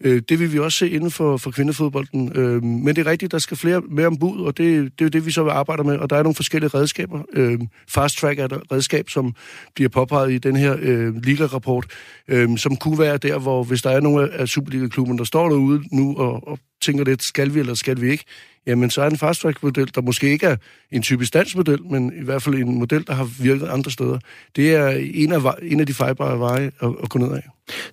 øh, det vil vi også se inden for, for kvindefodbolden. Øh, men det er rigtigt, der skal flere mere ombud, og det, det er jo det, vi så vil arbejde med, og der er nogle forskellige redskaber. Øh, fast track er et redskab, som bliver påpeget i den her øh, liga-rapport, øh, som kunne være der, hvor hvis der er nogle af Superliga-klubben, der står derude nu og, og tænker lidt, skal vi eller skal vi ikke? Jamen, så er en fast track model, der måske ikke er en typisk dansk model, men i hvert fald en model, der har virket andre steder. Det er en af, en af de fejlbare veje at, at gå ned af.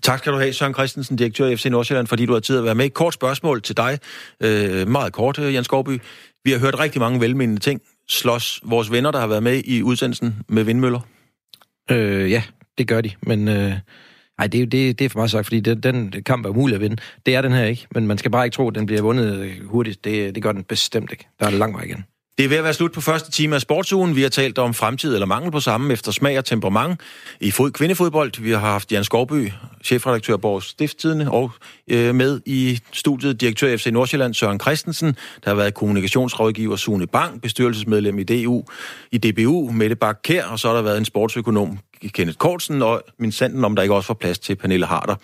Tak skal du have, Søren Christensen, direktør i FC Nordsjælland, fordi du har tid at være med. Et kort spørgsmål til dig. Øh, meget kort, Jens Skovby. Vi har hørt rigtig mange velmenende ting. Slås vores venner, der har været med i udsendelsen med vindmøller? Øh, ja, det gør de, men... Øh... Nej, det, det, det er for meget sagt, fordi den, den kamp er umulig at vinde. Det er den her ikke, men man skal bare ikke tro, at den bliver vundet hurtigt. Det, det gør den bestemt ikke. Der er lang vej igen. Det er ved at være slut på første time af sportsugen. Vi har talt om fremtid eller mangel på samme efter smag og temperament i fod kvindefodbold. Vi har haft Jan Skovby, chefredaktør Borgs Stifttidene, og øh, med i studiet direktør FC Nordsjælland Søren Christensen. Der har været kommunikationsrådgiver Sune Bang, bestyrelsesmedlem i DU, i DBU, Mette Bak Kær, og så har der været en sportsøkonom Kenneth Kortsen, og min sanden om der ikke også var plads til Pernille Harder.